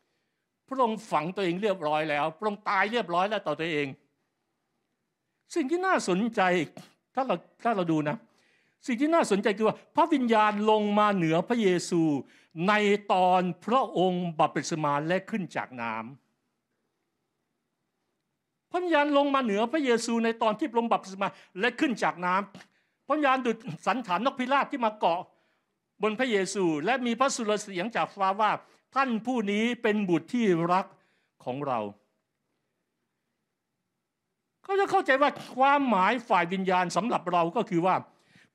ำพระองค์ฝังตัวเองเรียบร้อยแล้ว พระองค์ตายเรียบร้อยแล้วต่อตัวเอง สิ่งที่น่าสนใจถ้าเราถ้าเราดูนะสิ่งที่น่าสนใจคือว่าพระวิญญาณลงมาเหนือพระเยซู ในตอนพระองค์บัพติศมาและขึ้นจากน้ำพระญาณลงมาเหนือพระเยซูในตอนที่พระองบัพติศมาและขึ้นจากน้ำพระญาณดุจสันฐานนกพิราบที่มาเกาะบนพระเยซู และมีพระสุรเสียงจากฟ้าว่าท่านผู้นี้เป็นบุตรที่รักของเรา เขาจะเข้าใจว่าความหมายฝ่ายวิญญาณสำหรับเราก็คือว่า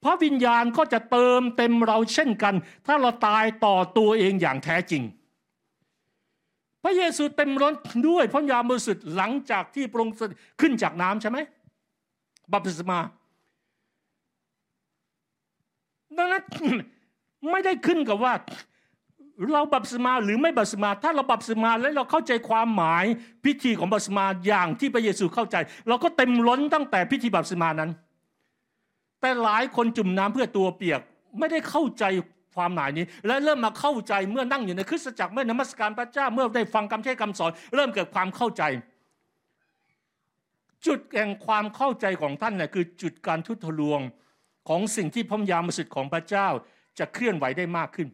พระวิญญาณก็จะเติมเต็มเราเช่นกัน ถ้าเราตายต่อตัวเองอย่างแท้จริง พระเยซูเต็มร้นด้วยพระญาณบริสุทธิ์หลังจากที่พระองค์ขึ้นจากน้ำใช่ไหมบัพติศมาดังนั้นไม่ได้ขึ้นกับว่าเราบัพติศมาหรือไม่บัพติศมา ถ้าเราบัพติศมาแล้วเราเข้าใจความหมายพิธีของบัพติศมาอย่างที่พระเยซูเข้าใจ เราก็เต็มล้นตั้งแต่พิธีบัพติศมานั้น แต่หลายคนจุ่มน้ำเพื่อตัวเปียกไม่ได้เข้าใจความหมายนี้ และเริ่มมาเข้าใจเมื่อนั่งอยู่ในคริสตจักรเมื่อนมัสการพระเจ้าเมื่อได้ฟังคำเทศคำสอน เริ่มเกิดความเข้าใจ จุดแห่งความเข้าใจของท่านเนี่ยคือจุดการทุทะลวงของสิ่งที่พระยามสิทธิ์ของพระเจ้าจะเคลื่อนไหวได้มากขึ้น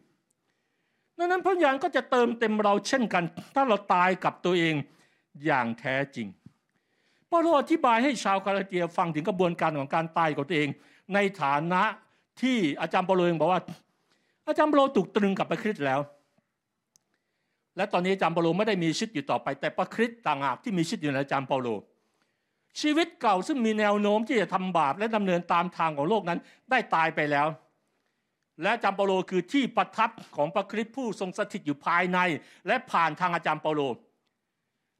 ดังนั้นพระยานก็จะเติมเต็มเราเช่นกัน ถ้าเราตายกับตัวเองอย่างแท้จริงพระโลอธิบายให้ชาวคาราเตียฟังถึงกระบวนการของการตายของตัวเอง ในฐานะที่อาจารย์เปโลเองบอกว่า อาจารย์เปโลถูกตรึงกับพระคริสต์แล้ว และตอนนี้อาจารย์เปโลไม่ได้มีชีวิตอยู่ต่อไป แต่พระคริสต์ต่างหากที่มีชีวิตอยู่ในอาจารย์เปโลชีวิตเก่าซึ่งมีแนวโน้มที่จะทำบาปและดำเนินตามทางของโลกนั้น ได้ตายไปแล้ว และอาจารย์เปโลคือที่ประทับของพระคริสต์ผู้ทรงสถิตอยู่ภายใน และผ่านทางอาจารย์เปโล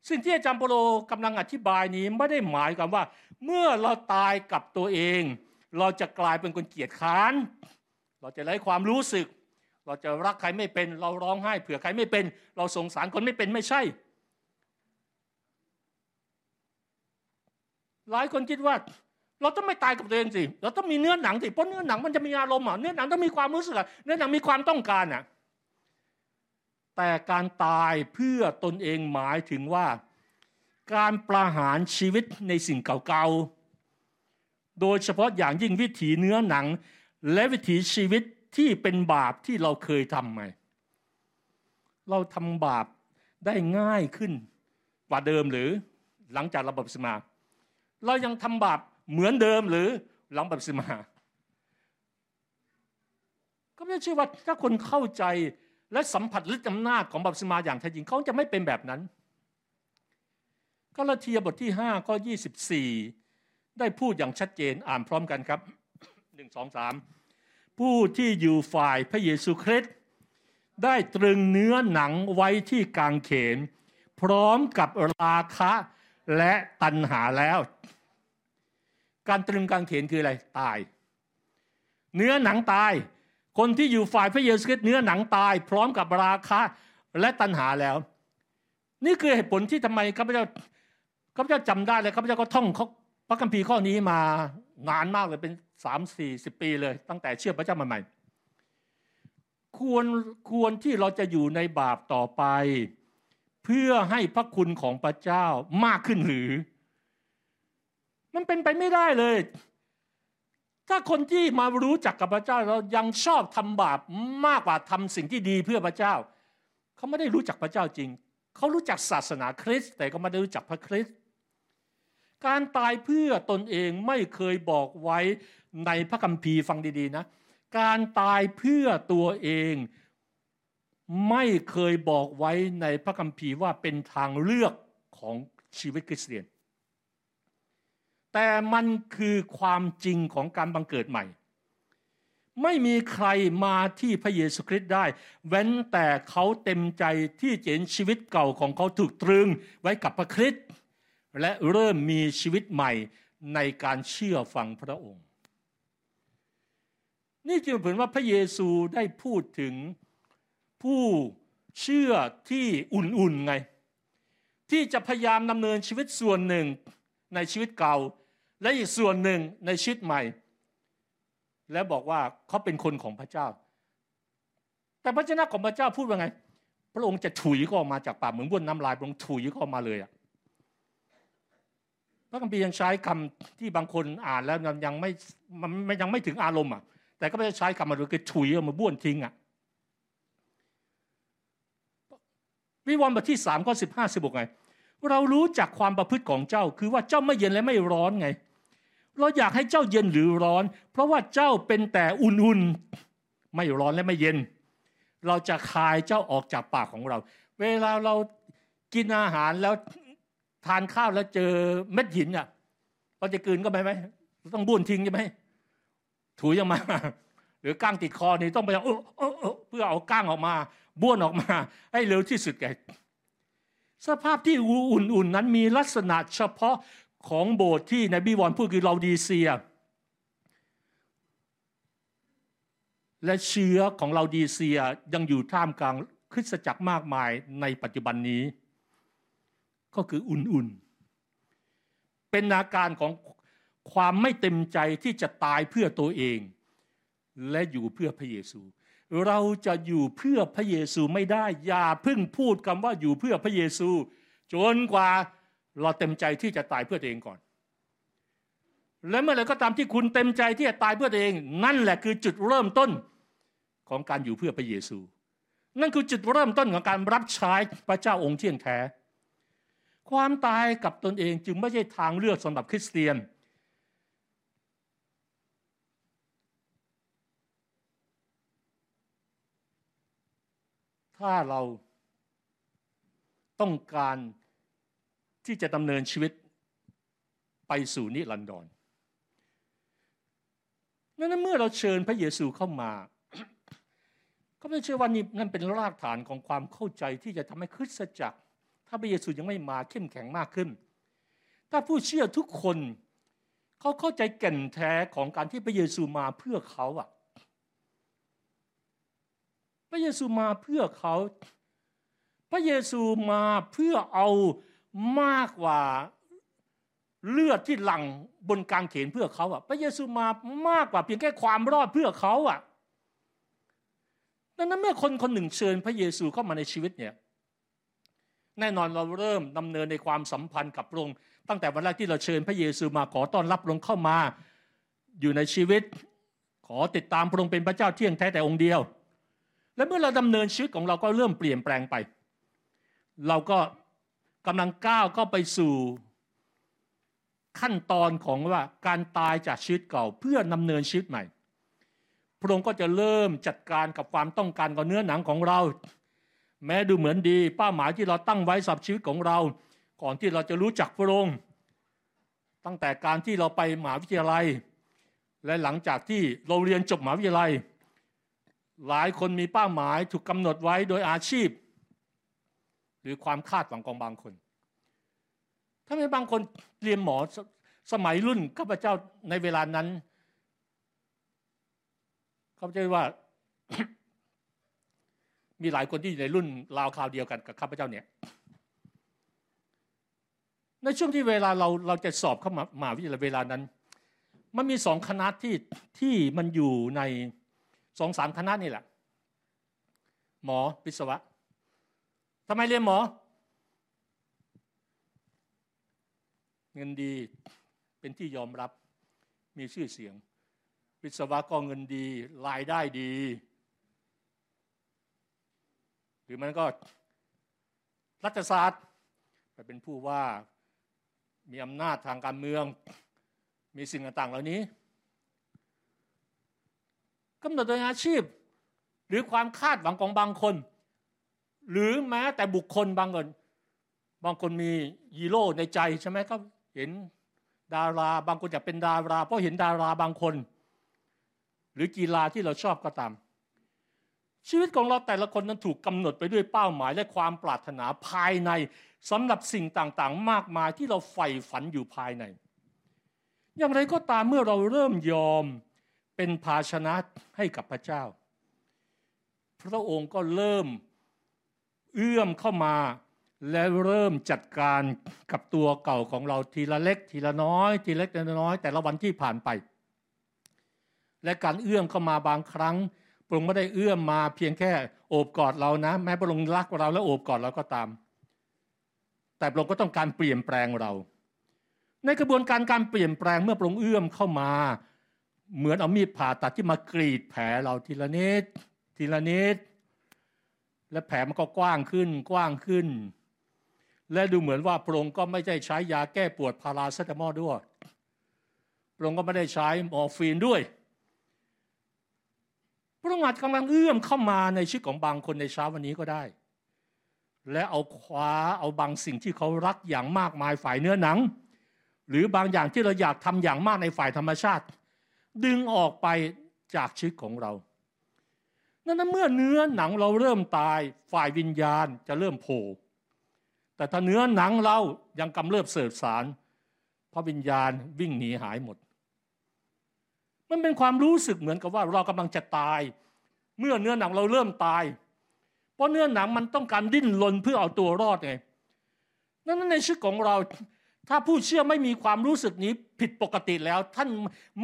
สิ่งที่อาจารย์เปโลกำลังอธิบายนี้ไม่ได้หมายความว่า เมื่อเราตายกับตัวเอง เราจะกลายเป็นคนเกียจค้าน เราจะไร้ความรู้สึก เราจะรักใครไม่เป็น เราร้องไห้เผื่อใครไม่เป็น เราสงสารคนไม่เป็นไม่ใช่ หลายคนคิดว่า เราต้องไม่ตายกับตัวเองสิ เราต้องมีเนื้อหนังสิ เพราะเนื้อหนังมันจะมีอารมณ์อะ เนื้อหนังต้องมีความรู้สึกอะ เนื้อหนังมีความต้องการอะ แต่การตายเพื่อตนเองหมายถึงว่า การประหารชีวิตในสิ่งเก่าๆ โดยเฉพาะอย่างยิ่งวิถีเนื้อหนัง และวิถีชีวิตที่เป็นบาปที่เราเคยทำไงเราทำบาปได้ง่ายขึ้นกว่าเดิมหรือหลังจากระบบสมา เรายังทำบาปเหมือนเดิมหรือหลังบัพติศมา ก็ไม่เชื่อว่าถ้าคนเข้าใจและสัมผัสฤทธิ์อำนาจของบัพติศมาอย่างแท้จริงเขาจะไม่เป็นแบบนั้นกาลาเทียบทที่5ข้อ24 ได้พูดอย่างชัดเจนอ่านพร้อมกันครับ1 2 3ผู้ที่อยู่ฝ่ายพระเยซูคริสต์ได้ตรึงเนื้อหนังไว้ที่กางเขน พร้อมกับราคะและตัณหาแล้ว การตรึงกางเขนคืออะไรตาย เนื้อหนังตาย คนที่อยู่ฝ่ายพระเยซูคริสต์เนื้อหนังตาย พร้อมกับราคะและตัณหาแล้ว นี่คือเหตุผลที่ทำไมข้าพเจ้าข้าพเจ้าจำได้เลยข้าพเจ้าก็ท่องพ ระคัมภีร์ข้อนี้มานานมากเลยเป็นสามสี่สิบปีเลย ตั้งแต่เชื่อพระเจ้าใหม่ควรควรที่เราจะอยู่ในบาปต่อไป เพื่อให้พระคุณของพระเจ้ามากขึ้นหรือ มันเป็นไปไม่ได้เลย ถ้าคนที่มารู้จักกับพระเจ้าเรายังชอบทำบาปมากกว่าทำสิ่งที่ดีเพื่อพระเจ้า เขาไม่ได้รู้จักพระเจ้าจริง เขารู้จักศาสนาคริสต์แต่ก็ไม่ได้รู้จักพระคริสต์ การตายเพื่อตนเองไม่เคยบอกไว้ในพระคัมภีร์ฟังดีๆนะ การตายเพื่อตัวเองไม่เคยบอกไว้ในพระคัมภีร์ว่าเป็นทางเลือกของชีวิตคริสเตียน แต่มันคือความจริงของการบังเกิดใหม่ ไม่มีใครมาที่พระเยซูคริสต์ได้ เว้นแต่เขาเต็มใจที่เห็นชีวิตเก่าของเขาถูกตรึงไว้กับพระคริสต์ และเริ่มมีชีวิตใหม่ในการเชื่อฟังพระองค์ นี่จึงเห็นว่าพระเยซูได้พูดถึงผู้เชื่อที่อุ่นๆไง ที่จะพยายามดำเนินชีวิตส่วนหนึ่งในชีวิตเก่า และอีกส่วนหนึ่งในชีวิตใหม่ และบอกว่าเขาเป็นคนของพระเจ้า แต่พระเจ้าของพระเจ้าพูดว่าไง พระองค์จะถุยก็ออกมาจากปากเหมือนบ้วนน้ำลายพระองค์ถุยก็ออกมาเลยอะ พระคัมภีร์ยังใช้คำที่บางคนอ่านแล้วยังไม่มันยังไม่ถึงอารมณ์อะ แต่ก็ไม่ได้ใช้คำมาดูคือถุยเอามาบ้วนทิ้งอะวิวรณ์บทที่สามข้อสิบห้าสิบกไง เรารู้จักความประพฤติของเจ้า คือว่าเจ้าไม่เย็นและไม่ร้อนไง เราอยากให้เจ้าเย็นหรือร้อน เพราะว่าเจ้าเป็นแต่อุ่นๆไม่ร้อนและไม่เย็น เราจะคายเจ้าออกจากปากของเรา เวลาเรากินอาหารแล้ว ทานข้าวแล้วเจอเม็ดหินอะเราจะกินก็ไหมไหมต้องบ้วนทิ้งใช่ไหมถุยออกมา หรือก้างติดคอนี่ต้องไปเอาเพื่อเอาก้างออกมาบ้วนออกมา ให้เร็วที่สุดแกสภาพที่อุ่นๆนั้นมีลักษณะเฉพาะของโบสถ์ที่ในบิวรพูดคือเราดีเซีย และเชื้อของเราดีเซียยังอยู่ท่ามกลางคริสตจักรมากมายในปัจจุบันนี้ ก็คืออุ่นๆ เป็นอาการของความไม่เต็มใจที่จะตายเพื่อตัวเอง และอยู่เพื่อพระเยซู เราจะอยู่เพื่อพระเยซูไม่ได้ อย่าเพิ่งพูดคำว่าอยู่เพื่อพระเยซู จนกว่าเราเต็มใจที่จะตายเพื่อตัวเองก่อน และเมื่อไรก็ตามที่คุณเต็มใจที่จะตายเพื่อตัวเอง นั่นแหละคือจุดเริ่มต้นของการอยู่เพื่อพระเยซู นั่นคือจุดเริ่มต้นของการรับใช้พระเจ้าองค์เที่ยงแท้ ความตายกับตนเองจึงไม่ใช่ทางเลือกสำหรับคริสเตียน ถ้าเราต้องการที่จะดำเนินชีวิตไปสู่นิรันดรนั้นเมื่อเราเชิญพระเยซูเข้ามาก็ไม่เชื่อว่านี่นั่นเป็นรากฐานของความเข้าใจที่จะทำให้คริสตจักร ถ้าพระเยซูยังไม่มาเข้มแข็งมากขึ้น ถ้าผู้เชื่อทุกคนเขาเข้าใจแก่นแท้ของการที่พระเยซูมาเพื่อเขาอะพระเยซูมาเพื่อเขา พระเยซูมาเพื่อเอามากกว่าเลือดที่หลั่งบนกางเขนเพื่อเขาอะพระเยซูมามากกว่าเพียงแค่ความรอดเพื่อเขาอะดังนั้นเมื่อคนคนหนึ่งเชิญพระเยซูเข้ามาในชีวิตเนี่ย แน่นอนเราเริ่มดำเนินในความสัมพันธ์กับพระองค์ตั้งแต่วันแรกที่เราเชิญพระเยซูมาขอต้อนรับพระองค์เข้ามาอยู่ในชีวิต ขอติดตามพระองค์เป็นพระเจ้าเที่ยงแท้แต่องค์เดียว และเมื่อเราดำเนินชีวิตของเราก็เริ่มเปลี่ยนแปลงไป เราก็กำลังก้าวเข้าไปสู่ขั้นตอนของว่าการตายจากชีวิตเก่าเพื่อนำเนินชีวิตใหม่ พระองค์ก็จะเริ่มจัดการกับความต้องการกับเนื้อหนังของเรา แม้ดูเหมือนดีเป้าหมายที่เราตั้งไว้สับชีวิตของเรา ก่อนที่เราจะรู้จักพระองค์ ตั้งแต่การที่เราไปมหาวิทยาลัย และหลังจากที่เราเรียนจบมหาวิทยาลัย หลายคนมีเป้าหมายถูกกำหนดไว้โดยอาชีพ หรือความคาดหวังของบางคนถ้าไม่บางคนเรียนหมอสสมัยรุ่นข้าพเจ้าในเวลานั้นเขาพเจะว่า มีหลายคนที่อยู่ในรุ่นราวคราวเดียวกันกับข้าพเจ้าเนี่ยในช่วงที่เวลาเราเราจะสอบเข้ามามาวิทยาลัยเวลานั้น มันมีสองคณะที่ที่มันอยู่ในสองสามคณะนี่แหละ หมอวิศวะทำไมเรียนหมอ เงินดีเป็นที่ยอมรับมีชื่อเสียง วิศวะกรเงินดีรายได้ดี รือมันก็รัฐศาสตร์ไปเป็นผู้ว่ามีอำนาจทางการเมือง มีสิ่งต่างๆเหล่านี้กำหนดโดยอาชีพ หรือความคาดหวังของบางคน หรือแม้แต่บุคคลบางคนบางคนมียีโร่ในใจใช่ไหมครับเห็นดาราบางคนอยากเป็นดารา เพราะเห็นดาราบางคน หรือกีฬาที่เราชอบก็ตาม ชีวิตของเราแต่ละคนนั้นถูกกำหนดไปด้วยเป้าหมายและความปรารถนาภายในสำหรับสิ่งต่างๆ มากมายที่เราใฝ่ฝันอยู่ภายใน อย่างไรก็ตามเมื่อเราเริ่มยอมเป็นภาชนะให้กับพระเจ้า พระองค์ก็เริ่มเอื้อมเข้ามาและเริ่มจัดการกับตัวเก่าของเราทีละเล็ก ทีละน้อย ทีเล็กทีละน้อย แต่ละวันที่ผ่านไป และการเอื้อมเข้ามาบางครั้ง ระองค์ไม่ได้เอื้อมมาเพียงแค่โอบกอดเรานะ แม้พระองค์รักเราและโอบกอดเราก็ตาม แต่พระองค์ก็ต้องการเปลี่ยนแปลงเรา ในกระบวนการการเปลี่ยนแปลงเมื่อพระองค์เอื้อมเข้ามา เหมือนเอามีดผ่าตัดที่มากรีดแผลเราทีละนิดทีละนิดและแผลมันก็กว้างขึ้นกว้างขึ้น และดูเหมือนว่าพระองค์ก็ไม่ได้ใช้ยาแก้ปวดพาราเซตามอลด้วยพระองค์ก็ไม่ได้ใช้มอร์ฟีนด้วย พระองค์อาจกำลังเอื้อมเข้ามาในชีวิตของบางคนในเช้าวันนี้ก็ได้ และเอาคว้าเอาบางสิ่งที่เขารักอย่างมากมายฝ่ายเนื้อหนัง หรือบางอย่างที่เราอยากทำอย่างมากในฝ่ายธรรมชาติ ดึงออกไปจากชีวิตของเรานั้นเมื่อเนื้อหนังเราเริ่มตายฝ่ายวิญญาณจะเริ่มโผล่แต่ถ้าเนื้อหนังเรายังกำเริบเสบสารพระวิญญาณวิ่งหนีหายหมด มันเป็นความรู้สึกเหมือนกับว่าเรากำลังจะตาย เมื่อเนื้อหนังเราเริ่มตาย เพราะเนื้อหนังมันต้องการดิ้นรนเพื่อเอาตัวรอดไงนั้นในชีวิตของเราถ้าผู้เชื่อไม่มีความรู้สึกนี้ผิดปกติแล้ว ท่าน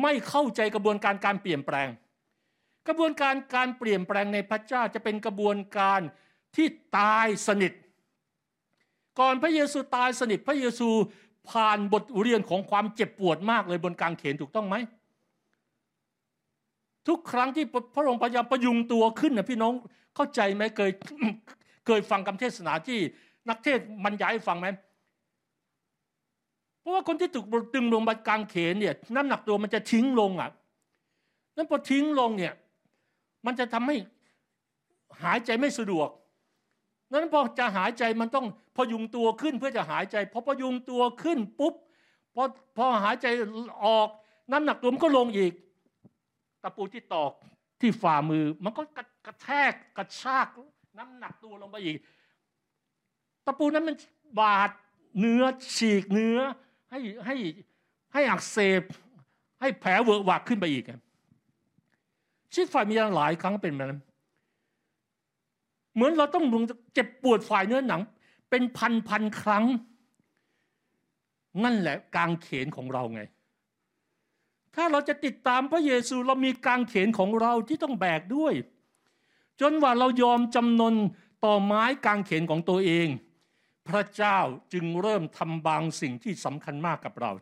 ไม่เข้าใจกระบวนการการเปลี่ยนแปลง กระบวนการการเปลี่ยนแปลงในพระเจ้าจะเป็นกระบวนการที่ตายสนิท ก่อนพระเยซูตายสนิทพระเยซูผ่านบทเรียนของความเจ็บปวดมากเลยบนกางเขนถูกต้องไหม ทุกครั้งที่พระองค์พยายามประยุงตัวขึ้นนะพี่น้องเข้าใจไหมเคยเคยฟังคำเทศนาที่นักเทศบรรยายฟังไหมเพราะว่าคนที่ถูกดึงลงบนกลางเขนเนี่ยน้ำหนักตัวมันจะทิ้งลงอะนั้นพอทิ้งลงเนี่ยมันจะทำให้หายใจไม่สะดวกนั้นพอจะหายใจมันต้องพยุงตัวขึ้นเพื่อจะหายใจพอพยุงตัวขึ้นปุ๊บพอพอหายใจออกน้ำหนักตัวมันก็ลงอีก ตะปูที่ตอกที่ฝ่ามือ มันก็กระแทกกระชากน้ำหนักตัวลงไปอีก ตะปูนั้นมันบาดเนื้อฉีกเนื้อให้ให้ให้อักเสบ ให้แผลเวอะหวักขึ้นไปอีกชีวิตฝ่ายมีหลายครั้งเป็นแบบนั้น เหมือนเราต้องเจ็บปวดฝ่ายเนื้อหนัง เป็นพันพันครั้ง นั่นแหละกางเขนของเราไง ถ้าเราจะติดตามพระเยซูเรามีกางเขนของเราที่ต้องแบกด้วย จนว่าเรายอมจำนนต่อไม้กางเขนของตัวเอง พระเจ้าจึงเริ่มทำบางสิ่งที่สำคัญมากกับเรา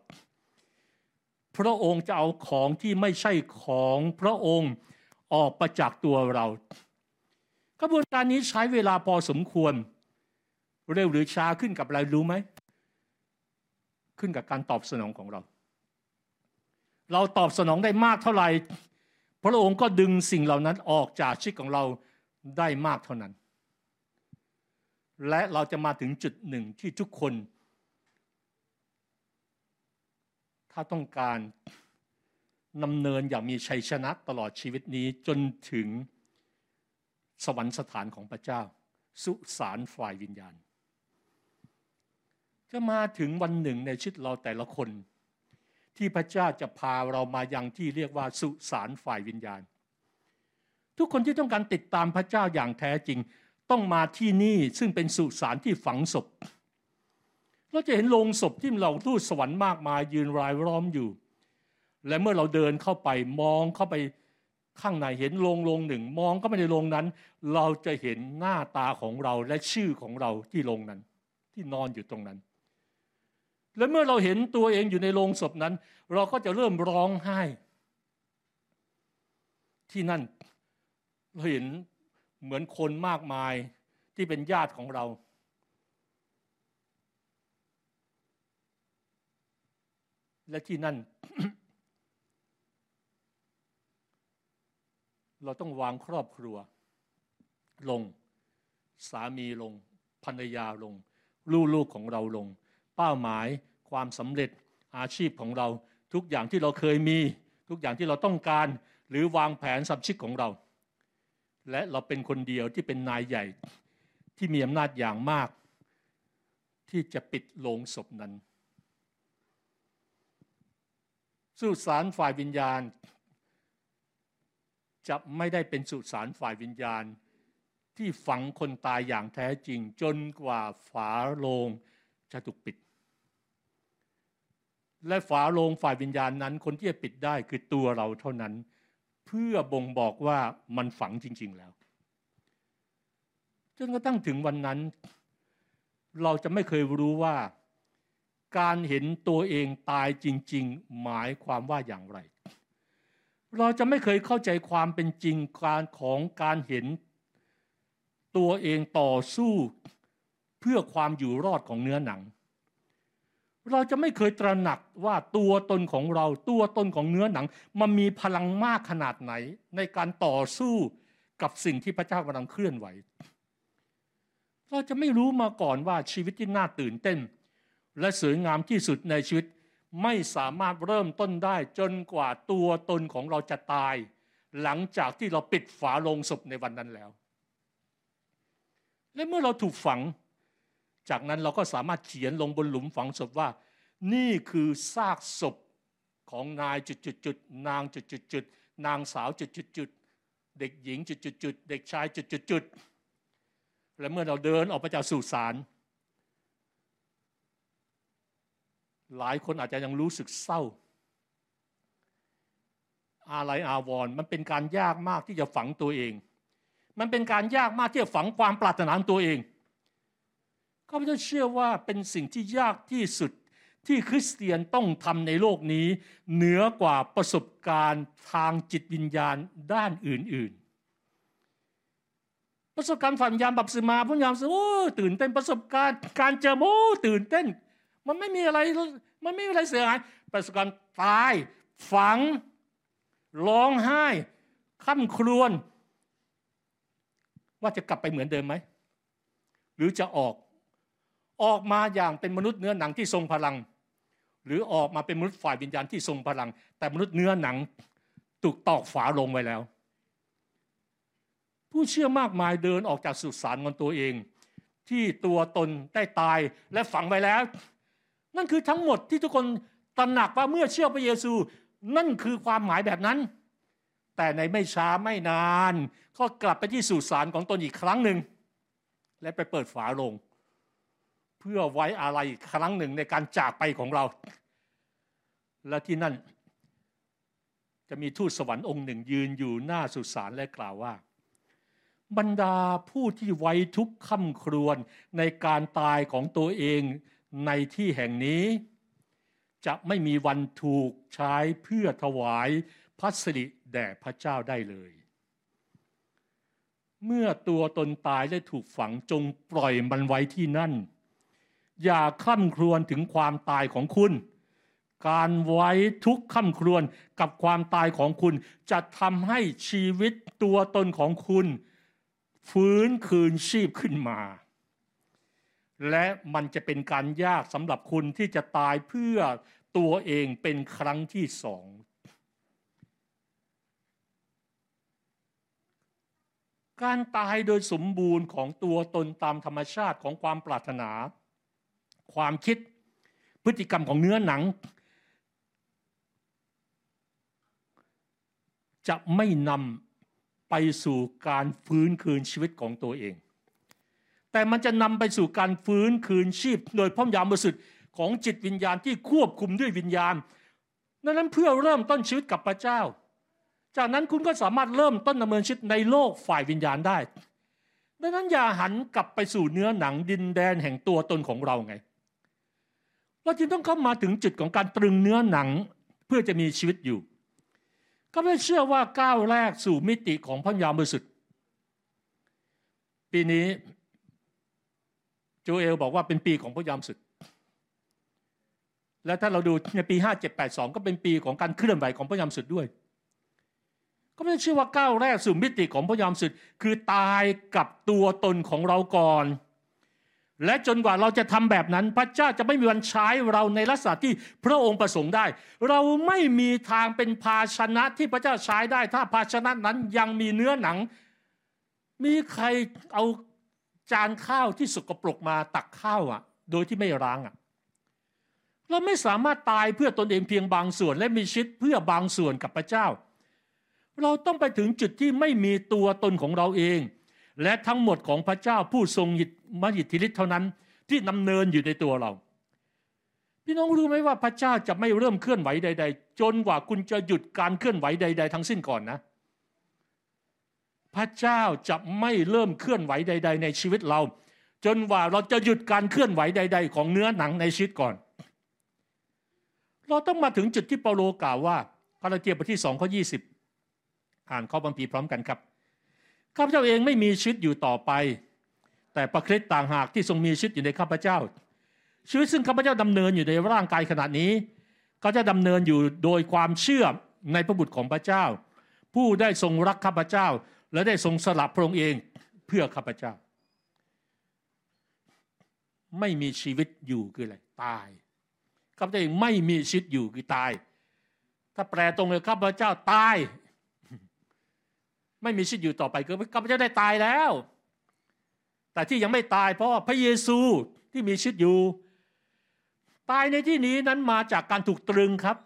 พระองค์จะเอาของที่ไม่ใช่ของพระองค์ออกประจากตัวเรากระบวนการนี้ใช้เวลาพอสมควร เร็วหรือช้าขึ้นกับอะไรรู้ไหม ขึ้นกับการตอบสนองของเรา เราตอบสนองได้มากเท่าไหร่ พระองค์ก็ดึงสิ่งเหล่านั้นออกจากชีวิตของเราได้มากเท่านั้น และเราจะมาถึงจุดหนึ่งที่ทุกคน ถ้าต้องการนำเนินอย่างมีชัยชนะตลอดชีวิตนี้จนถึงสวรรคสถานของพระเจ้า สุสานฝ่ายวิญญาณ จะมาถึงวันหนึ่งในชีวิตเราแต่ละคน ที่พระเจ้าจะพาเรามายังที่เรียกว่าสุสานฝ่ายวิญญาณ ทุกคนที่ต้องการติดตามพระเจ้าอย่างแท้จริง ต้องมาที่นี่ซึ่งเป็นสุสานที่ฝังศพ เราจะเห็นโลงศพที่เราทูตสวรรค์มากมายยืนรายล้อมอยู่ และเมื่อเราเดินเข้าไปมองเข้าไปข้างในเห็นโรงโรงหนึ่ง มองเข้าไปในโรงนั้น เราจะเห็นหน้าตาของเราและชื่อของเราที่โรงนั้น ที่นอนอยู่ตรงนั้น และเมื่อเราเห็นตัวเองอยู่ในโรงศพนั้น เราก็จะเริ่มร้องไห้ ที่นั่นเราเห็นเหมือนคนมากมายที่เป็นญาติของเรา และที่นั่น เราต้องวางครอบครัว ลง สามีลงภรรยาลง ลูกลูกของเราลง เป้าหมาย ความสำเร็จอาชีพของเรา ทุกอย่างที่เราเคยมี ทุกอย่างที่เราต้องการ หรือวางแผนสับชิกของเรา และเราเป็นคนเดียวที่เป็นนายใหญ่ที่มีอำนาจอย่างมาก ที่จะปิดโลงศพนั้น สุสานฝ่ายวิญญาณ จะไม่ได้เป็นสุสานฝ่ายวิญญาณ ที่ฝังคนตายอย่างแท้จริง จนกว่าฝาโลงจะถูกปิด และฝาโลงฝ่ายวิญญาณนั้น คนที่จะปิดได้คือตัวเราเท่านั้น เพื่อบ่งบอกว่ามันฝังจริง ๆแล้วจนกระทั่งถึงวันนั้น เราจะไม่เคยรู้ว่า การเห็นตัวเองตายจริง ๆ หมายความว่าอย่างไร เราจะไม่เคยเข้าใจความเป็นจริงการของการเห็นตัวเองต่อสู้ เพื่อความอยู่รอดของเนื้อหนัง เราจะไม่เคยตระหนักว่าตัวตนของเราตัวตนของเนื้อหนัง มันมีพลังมากขนาดไหน ในการต่อสู้กับสิ่งที่พระเจ้ากำลังเคลื่อนไหว เราจะไม่รู้มาก่อนว่าชีวิตที่น่าตื่นเต้น และสวยงามที่สุดในชีวิตไม่สามารถเริ่มต้นได้จนกว่าตัวตนของเราจะตาย หลังจากที่เราปิดฝาโลงศพในวันนั้นแล้ว และเมื่อเราถูกฝัง จากนั้นเราก็สามารถเขียนลงบนหลุมฝังศพว่า นี่คือซากศพของนายจุดๆนางจุดๆนางสาวจุดๆเด็กหญิงจุดๆเด็กชายจุดๆและเมื่อเราเดินออกไปจากสุสานหลายคนอาจจะยังรู้สึกเศร้า อะไรอาวรมันเป็นการยากมากที่จะฝังตัวเอง มันเป็นการยากมากที่จะฝังความปรารถนาตัวเอง ข้าพเจ้าเชื่อว่าเป็นสิ่งที่ยากที่สุดที่คริสเตียนต้องทำในโลกนี้ เหนือกว่าประสบการณ์ทางจิตวิญญาณด้านอื่น ๆ ประสบการณ์ฝันยามบับสมาพยายามโอ้ตื่นเต้นประสบการณ์การเจอโอ้ตื่นเต้น มันไม่มีอะไรมันไม่มีอะไรเสียหายประสบการณ์ตายฝังร้องไห้ขั้นครวน ว่าจะกลับไปเหมือนเดิมไหมหรือจะออก ออกมาอย่างเป็นมนุษย์เนื้อหนังที่ทรงพลัง หรือออกมาเป็นมนุษย์ฝ่ายวิญญาณที่ทรงพลัง แต่มนุษย์เนื้อหนังถูกตอกฝาลงไว้แล้ว ผู้เชื่อมากมายเดินออกจากสุสานของตัวเอง ที่ตัวตนได้ตายและฝังไว้แล้ว นั่นคือทั้งหมดที่ทุกคนตระหนักว่าเมื่อเชื่อพระเยซู นั่นคือความหมายแบบนั้น แต่ในไม่ช้าไม่นาน ก็กลับไปที่สุสานของตนอีกครั้งหนึ่งและไปเปิดฝาลง พื่อไว้อะไรครั้งหนึ่งในการจากไปของเรา และที่นั่น จะมีทูตสวรรค์องค์หนึ่งยืนอยู่หน้าสุสานและกล่าวว่า บรรดาผู้ที่ไว้ทุกข์่ำครวญในการตายของตัวเองในที่แห่งนี้ จะไม่มีวันถูกใช้เพื่อถวายพัสริแด่พระเจ้าได้เลย เมื่อตัวตนตายและถูกฝังจงปล่อยมันไว้ที่นั่น อย่าข้าครวญถึงความตายของคุณ การไว้ทุกข้าครวญกับความตายของคุณ จะทำให้ชีวิตตัวตนของคุณ ฟื้นคืนชีพขึ้นมา และมันจะเป็นการยากสำหรับคุณที่จะตายเพื่อตัวเองเป็นครั้งที่สองการตายโดยสมบูรณ์ของตัวตนตามธรรมชาติของความปรารถนา ความคิด พฤติกรรมของเนื้อหนัง จะไม่นำไปสู่การฟื้นคืนชีวิตของตัวเอง แต่มันจะนำไปสู่การฟื้นคืนชีพ โดยพระยามบริสุทธิ์ของจิตวิญญาณที่ควบคุมด้วยวิญญาณนั้นเพื่อเริ่มต้นชีวิตกับพระเจ้า จากนั้นคุณก็สามารถเริ่มต้นดำเนินชีวิตในโลกฝ่ายวิญญาณได้ดังนั้นอย่าหันกลับไปสู่เนื้อหนังดินแดนแห่งตัวตนของเราไง เราจึงต้องเข้ามาถึงจุดของการตรึงเนื้อหนังเพื่อจะมีชีวิตอยู่ก็ไม่เชื่อว่าก้าวแรกสู่มิติของพระยามบริสุทธิ์ปีนี้โจเอลบอกว่าเป็นปีของพระยามสุดและถ้าเราดูในปี 5782 ก็เป็นปีของการเคลื่อนไหวของพระยามสุดด้วย ก็ไม่เชื่อว่าก้าวแรกสู่มิติของพระยามสุดคือตายกับตัวตนของเราก่อน และจนกว่าเราจะทำแบบนั้น พระเจ้าจะไม่มีวันใช้เราในลักษณะที่พระองค์ประสงค์ได้ เราไม่มีทางเป็นภาชนะที่พระเจ้าใช้ได้ ถ้าภาชนะนั้นยังมีเนื้อหนัง มีใครเอาจานข้าวที่สกปรกมาตักข้าวอะ โดยที่ไม่ล้างอะ เราไม่สามารถตายเพื่อตนเองเพียงบางส่วน และมีชีวิตเพื่อบางส่วนกับพระเจ้า เราต้องไปถึงจุดที่ไม่มีตัวตนของเราเอง และทั้งหมดของพระเจ้าผู้ทรงมหิทธิฤทธิ์เท่านั้น ที่นำเนินอยู่ในตัวเรา พี่น้องรู้ไหมว่าพระเจ้าจะไม่เริ่มเคลื่อนไหวใด ๆ จนกว่าคุณจะหยุดการเคลื่อนไหวใด ๆ ทั้งสิ้นก่อนนะ พระเจ้าจะไม่เริ่มเคลื่อนไหวใด ๆ ในชีวิตเรา จนกว่าเราจะหยุดการเคลื่อนไหวใด ๆ ของเนื้อหนังในชีวิตก่อน เราต้องมาถึงจุดที่เปาโลกล่าวว่าคาราเทียบทที่สองข้อยี่สิบอ่านข้อบัมพีพร้อมกันครับ ข้าพเจ้าเองไม่มีชีวิตอยู่ต่อไป แต่ประคริสต่างหากที่ทรงมีชีวิตอยู่ในข้าพเจ้า ชีวิตซึ่งข้าพเจ้าดำเนินอยู่ในร่างกายขณะนี้ก็จะดำเนินอยู่โดยความเชื่อในพระบุตรของพระเจ้า ผู้ได้ทรงรักข้าพเจ้า และได้ทรงสละพระองค์เองเพื่อข้าพเจ้า ไม่มีชีวิตอยู่คืออะไรตายข้าพเจ้าเองไม่มีชีวิตอยู่คือตาย ถ้าแปลตรงเลยข้าพเจ้าตาย ไม่มีชีวิตอยู่ต่อไปคือข้าพเจ้าได้ตายแล้ว แต่ที่ยังไม่ตายเพราะพระเยซูที่มีชีวิตอยู่ ตายในที่นี้นั้นมาจากการถูกตรึงครับ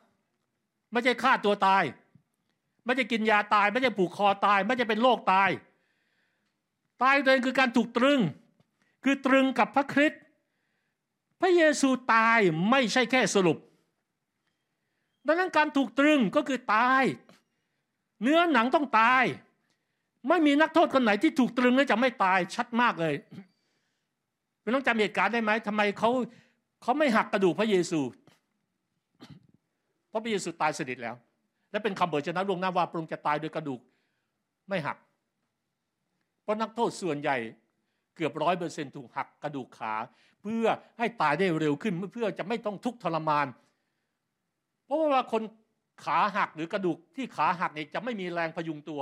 ไม่ใช่ฆ่าตัวตาย ไม่ใช่กินยาตาย ไม่ใช่ผูกคอตาย ไม่ใช่เป็นโรคตาย ตายตัวเองคือการถูกตรึง คือตรึงกับพระคริสต์พระเยซูตายไม่ใช่แค่สรุปดังนั้นการถูกตรึงก็คือตาย เนื้อหนังต้องตาย ไม่มีนักโทษคนไหนที่ถูกตรึงแล้วจะไม่ตายชัดมากเลยเป็นต้องจำเหตุการณ์ได้ไหมทำไมเขาเขาไม่หักกระดูกพระเยซู เพราะพระเยซูตายสนิทแล้ว และเป็นคำเบิดชนะล่วงหน้าว่าพระองค์จะตายโดยกระดูกไม่หัก เพราะนักโทษส่วนใหญ่เกือบร้อยเปอร์เซ็นถูกหักกระดูกขา เพื่อให้ตายได้เร็วขึ้นเพื่อจะไม่ต้องทุกข์ทรมาน เพราะว่าคนขาหักหรือกระดูกที่ขาหักเนี่ยจะไม่มีแรงพยุงตัว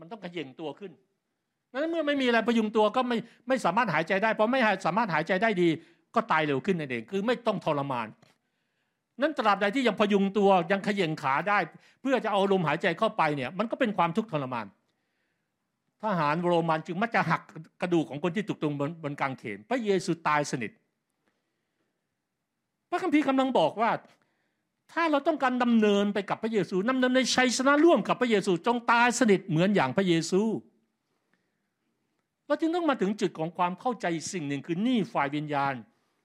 มันต้องขย่งตัวขึ้นนั้นเมื่อไม่มีอะไรพยุงตัวก็ไม่ไม่สามารถหายใจได้เพราะไม่สามารถหายใจได้ดี ก็ตายเร็วขึ้นนั่นเองคือไม่ต้องทรมาน นั้นตราบใดที่ยังพยุงตัวยังขย่งขาได้ เพื่อจะเอาลมหายใจเข้าไปเนี่ย มันก็เป็นความทุกข์ทรมานทหารโรมันจึงมักจะหักกระดูกของคนที่ถูกตรงบนบนกางเขนพระเยซูตายสนิท พระคัมภีร์กำลังบอกว่า ถ้าเราต้องการดำเนินไปกับพระเยซูดำเนินในชัยชนะร่วมกับพระเยซูจงตายสนิทเหมือนอย่างพระเยซูเราจึงต้องมาถึงจุดของความเข้าใจสิ่งหนึ่งคือนี่ฝ่ายวิญญาณ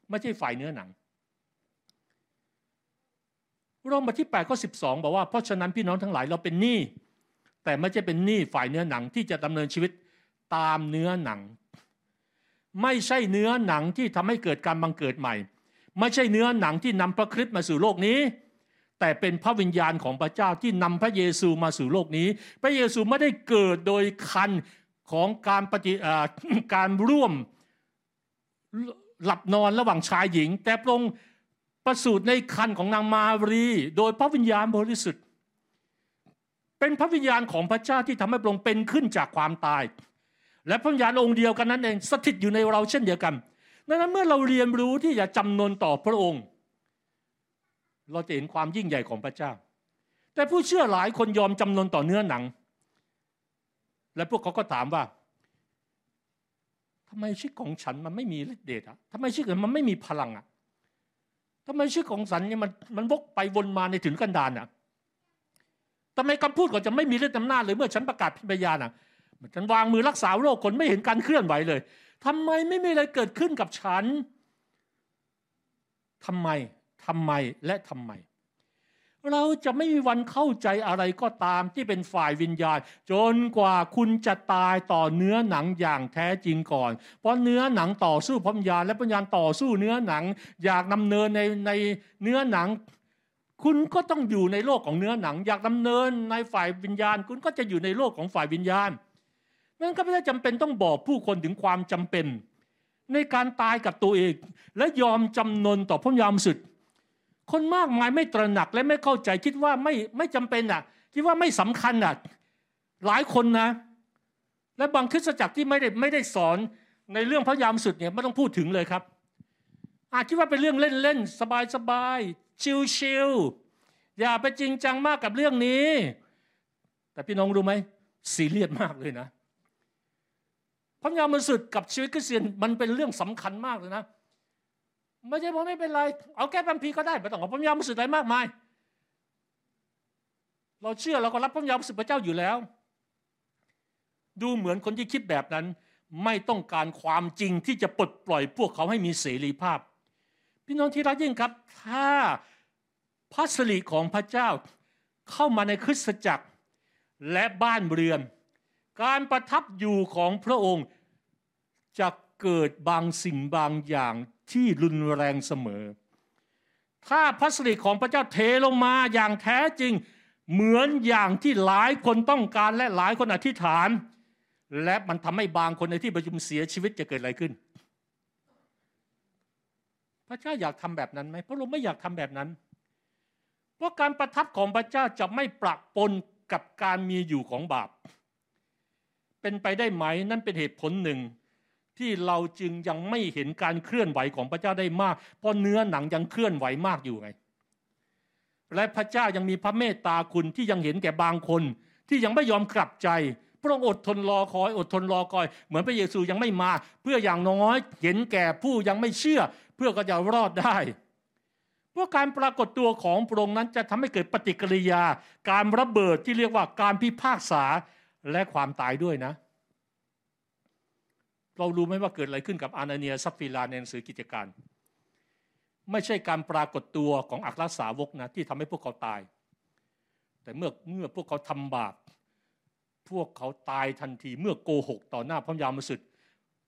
ไม่ใช่ฝ่ายเนื้อหนังโรมบทที่8ข้อ12 บอกว่าเพราะฉะนั้นพี่น้องทั้งหลายเราเป็นหนี้แต่ไม่ใช่เป็นหนี้ฝ่ายเนื้อหนังที่จะดำเนินชีวิตตามเนื้อหนัง ไม่ใช่เนื้อหนังที่ทำให้เกิดการบังเกิดใหม่ ไม่ใช่เนื้อหนังที่นำพระคริสต์มาสู่โลกนี้ แต่เป็นพระวิญญาณของพระเจ้าที่นำพระเยซูมาสู่โลกนี้ พระเยซูไม่ได้เกิดโดยคันของการปฏิการร่วมหลับนอนระหว่างชายหญิง แต่พระองค์ประสูติในคันของนางมารี โดยพระวิญญาณบริสุทธิ์ เป็นพระวิญญาณของพระเจ้าที่ทำให้พระองค์เป็นขึ้นจากความตาย และพระวิญญาณองค์เดียวกันนั้นเองสถิตอยู่ในเราเช่นเดียวกันดังนั้นเมื่อเราเรียนรู้ที่จะจำนนต่อพระองค์ เราจะเห็นความยิ่งใหญ่ของพระเจ้า แต่ผู้เชื่อหลายคนยอมจำนนต่อเนื้อหนัง และพวกเขาก็ถามว่าทำไมชีวิตของฉันมันไม่มีฤทธิ์เดชอะทำไมชีวิตมันไม่มีพลังอะทำไมชีวิตของฉันเนี่ยมันมันวกไปวนมาในถึงกันดานอะทำไมคำพูดก็จะไม่มีฤทธิ์อำนาจเลยเมื่อฉันประกาศพิพยาน่ะฉันวางมือรักษาโรคคนไม่เห็นการเคลื่อนไหวเลยทำไมไม่มีอะไรเกิดขึ้นกับฉันทำไม ทำไมและทำไม เราจะไม่มีวันเข้าใจอะไรก็ตามที่เป็นฝ่ายวิญญาณ จนกว่าคุณจะตายต่อเนื้อหนังอย่างแท้จริงก่อน เพราะเนื้อหนังต่อสู้พวิญญาณและพวิญญาต่อสู้เนื้อหนัง อยากดำเนินในในเนื้อหนังคุณก็ต้องอยู่ในโลกของเนื้อหนัง อยากดำเนินในฝ่ายวิญญาณ คุณก็จะอยู่ในโลกของฝ่ายวิญญาณนั้นก็ไม่ได้จำเป็นต้องบอกผู้คนถึงความจำเป็น ในการตายกับตัวเอง และยอมจำนนต่อพระยามสุด คนมากมายไม่ตระหนักและไม่เข้าใจคิดว่าไม่ไม่จำเป็นอะ คิดว่าไม่สำคัญอะหลายคนนะ และบางคริสตจักรที่ไม่ได้ไม่ได้สอนในเรื่องพระยามสุดเนี่ยไม่ต้องพูดถึงเลยครับ อาจคิดว่าเป็นเรื่องเล่นๆสบายๆชิลๆอย่าไปจริงจังมากกับเรื่องนี้ แต่พี่น้องรู้ไหมซีเรียสมากเลยนะพระยามสุดกับชีวิตคริสเตียนมันเป็นเรื่องสำคัญมากเลยนะ ไม่ใช่ผมไม่เป็นไรเอาแก้ปัมพีก็ได้ไม่ต้องเอาพระยามุสุดอะไรมากมาย เราเชื่อเราก็รับพระยามุสุพระเจ้าอยู่แล้ว ดูเหมือนคนที่คิดแบบนั้น ไม่ต้องการความจริงที่จะปลดปล่อยพวกเขาให้มีเสรีภาพ พี่น้องที่รักยิ่งครับ ถ้าพระสิริของพระเจ้าเข้ามาในคริสตจักรและบ้านเรือน การประทับอยู่ของพระองค์จะเกิดบางสิ่งบางอย่าง ที่รุนแรงเสมอ ถ้าพระสิริของพระเจ้าเทลงมาอย่างแท้จริง เหมือนอย่างที่หลายคนต้องการและหลายคนอธิษฐาน และมันทำให้บางคนในที่ประชุมเสียชีวิตจะเกิดอะไรขึ้น พระเจ้าอยากทำแบบนั้นไหมพระองค์ไม่อยากทำแบบนั้น เพราะการประทับของพระเจ้าจะไม่ปรักปนกับการมีอยู่ของบาป เป็นไปได้ไหมนั่นเป็นเหตุผลหนึ่ง ที่เราจึงยังไม่เห็นการเคลื่อนไหวของพระเจ้าได้มาก เพราะเนื้อหนังยังเคลื่อนไหวมากอยู่ไง และพระเจ้ายังมีพระเมตตาคุณที่ยังเห็นแก่บางคน ที่ยังไม่ยอมกลับใจพระองค์อดทนรอคอย อดทนรอคอย เหมือนพระเยซูยังไม่มา เพื่ออย่างน้อยเห็นแก่ผู้ยังไม่เชื่อ เพื่อก็จะรอดได้เพราะการปรากฏตัวของพระองค์นั้นจะทำให้เกิดปฏิกิริยา การระเบิดที่เรียกว่าการพิพากษาและความตายด้วยนะ เรารู้ไหมว่าเกิดอะไรขึ้นกับอานาเนียซัฟฟิลาในหนังสือกิจการ ไม่ใช่การปรากฏตัวของอัครสาวกนะที่ทำให้พวกเขาตาย แต่เมื่อเมื่อพวกเขาทำบาปพวกเขาตายทันทีเมื่อโกหกต่อหน้าพระยามสุด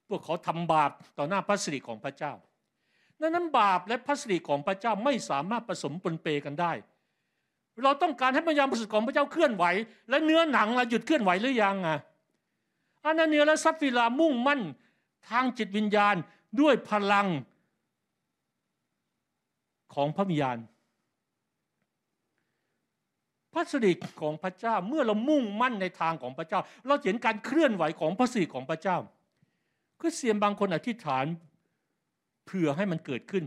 พวกเขาทำบาปต่อหน้าพระสิริของพระเจ้าดังนั้นบาปและพระสิริของพระเจ้าไม่สามารถผสมปนเปกันได้ เราต้องการให้พระยามสุดของพระเจ้าเคลื่อนไหว และเนื้อหนังเราหยุดเคลื่อนไหวหรือยังอะ อานาเนียและซัฟฟิลามุ่งมั่นทางจิตวิญญาณด้วยพลังของพระวิญญาณพระสิริของพระเจ้าเมื่อเรามุ่งมั่นในทางของพระเจ้า เราเห็นการเคลื่อนไหวของพระสิริของพระเจ้าก็เสียมบางคนอธิษฐานเพื่อให้มันเกิดขึ้น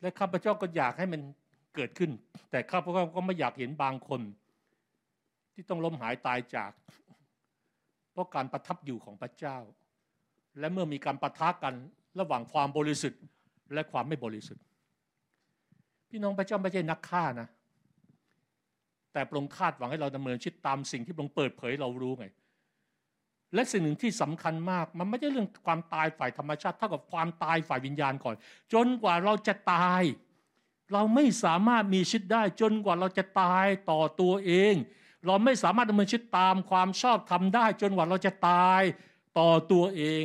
และข้าพเจ้าก็อยากให้มันเกิดขึ้น แต่ข้าพเจ้าก็ไม่อยากเห็นบางคน ที่ต้องล้มหายตายจาก เพราะการประทับอยู่ของพระเจ้า และเมื่อมีการประทะกันระหว่างความบริสุทธิ์ และความไม่บริสุทธิ์ พี่น้องพระเจ้าไม่ใช่นักฆ่านะ แต่ปรงคาดหวังให้เราดำเนินชีวิตตามสิ่งที่ปรงเปิดเผยเรารู้ไงและสิ่งหนึ่งที่สำคัญมาก มันไม่ใช่เรื่องความตายฝ่ายธรรมชาติเท่ากับความตายฝ่ายวิญญาณก่อน จนกว่าเราจะตาย เราไม่สามารถมีชีวิตได้ จนกว่าเราจะตายต่อตัวเอง เราไม่สามารถดำเนินชีวิตตามความชอบธรรมได้ จนกว่าเราจะตายต่อตัวเอง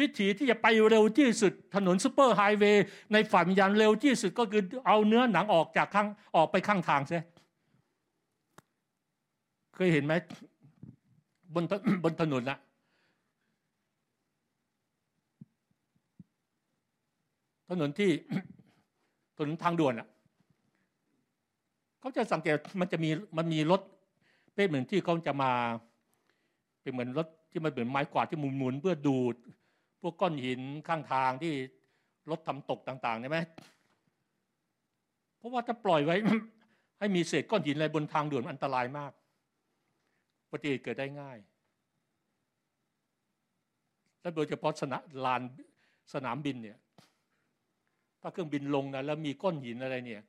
วิธีที่จะไปเร็วที่สุดถนนซูเปอร์ไฮเวย์ในฝ่ายวิญญาณเร็วที่สุดก็คือเอาเนื้อหนังออกจากข้างออกไปข้างทางใช่เคยเห็นไหมบนบนถนนนะถนนที่ถนนทางด่วนอะ เขาจะสังเกตมันจะมีมันมีรถ เป็นเหมือนที่เขาจะมา เป็นเหมือนรถที่มันเหมือนไม้กวาดที่หมุนๆเพื่อดูด พวกก้อนหินข้างทางที่รถทำตกต่างๆใช่ไหมเพราะว่าถ้าปล่อยไว้ ให้มีเศษก้อนหินอะไรบนทางด่วนอันตรายมากปฏิเหตุเกิดได้ง่ายและโดยเฉพาะสนามลานสนามบินเนี่ยถ้าเครื่องบินลงนะแล้วมีก้อนหินอะไรเนี่ย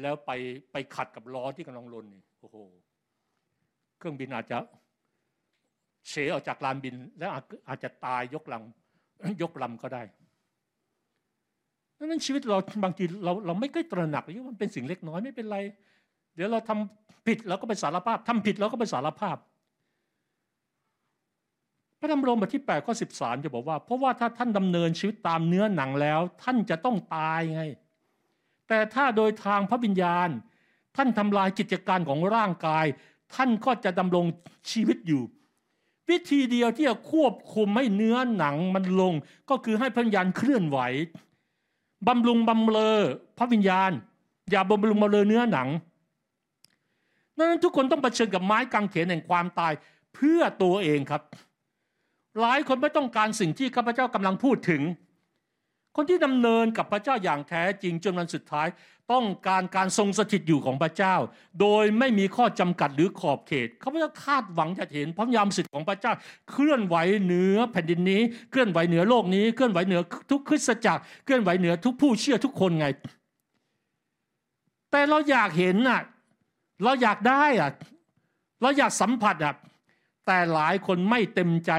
แล้วไปไปขัดกับล้อที่กำลังลนนี่โอ้โห เครื่องบินอาจจะเฉออกจากลานบิน แล้วอาจจะตายยกลำยกลำก็ได้ดังนั้นชีวิตเราบางทีเราเราไม่ค่อยตระหนักว่ามันเป็นสิ่งเล็กน้อยไม่เป็นไร เดี๋ยวเราทำผิดเราก็ไปสารภาพทำผิดเราก็ไปสารภาพ พระธรรมโรมบทที่8ข้อ13 จะบอกว่า เพราะว่าถ้าท่านดำเนินชีวิตตามเนื้อหนังแล้ว ท่านจะต้องตายไง แต่ถ้าโดยทางพระวิญญาณ ท่านทำลายกิจการของร่างกาย ท่านก็จะดำรงชีวิตอยู่ วิธีเดียวที่จะควบคุมให้เนื้อหนังมันลง ก็คือให้พระวิญญาณเคลื่อนไหวบำรุงบำเรอพระวิญญาณ อย่าบำรุงบำเรอเนื้อหนังนั้นทุกคนต้องเผชิญกับไม้กางเขนแห่งความตายเพื่อตัวเองครับ หลายคนไม่ต้องการสิ่งที่ข้าพเจ้ากำลังพูดถึง คนที่ดำเนินกับพระเจ้าอย่างแท้จริงจนวันสุดท้าย ต้องการการทรงสถิตอยู่ของพระเจ้า โดยไม่มีข้อจำกัดหรือขอบเขตเขาจะคาดหวังจะเห็นพระยามสิทธิ์ของพระเจ้า เคลื่อนไหวเหนือแผ่นดินนี้เคลื่อนไหวเหนือโลกนี้ เคลื่อนไหวเหนือทุกคริสตจักรเคลื่อนไหวเหนือทุกผู้เชื่อทุกคนไง แต่เราอยากเห็นอะเราอยากได้อะเราอยากสัมผัสอะแต่หลายคนไม่เต็มใจ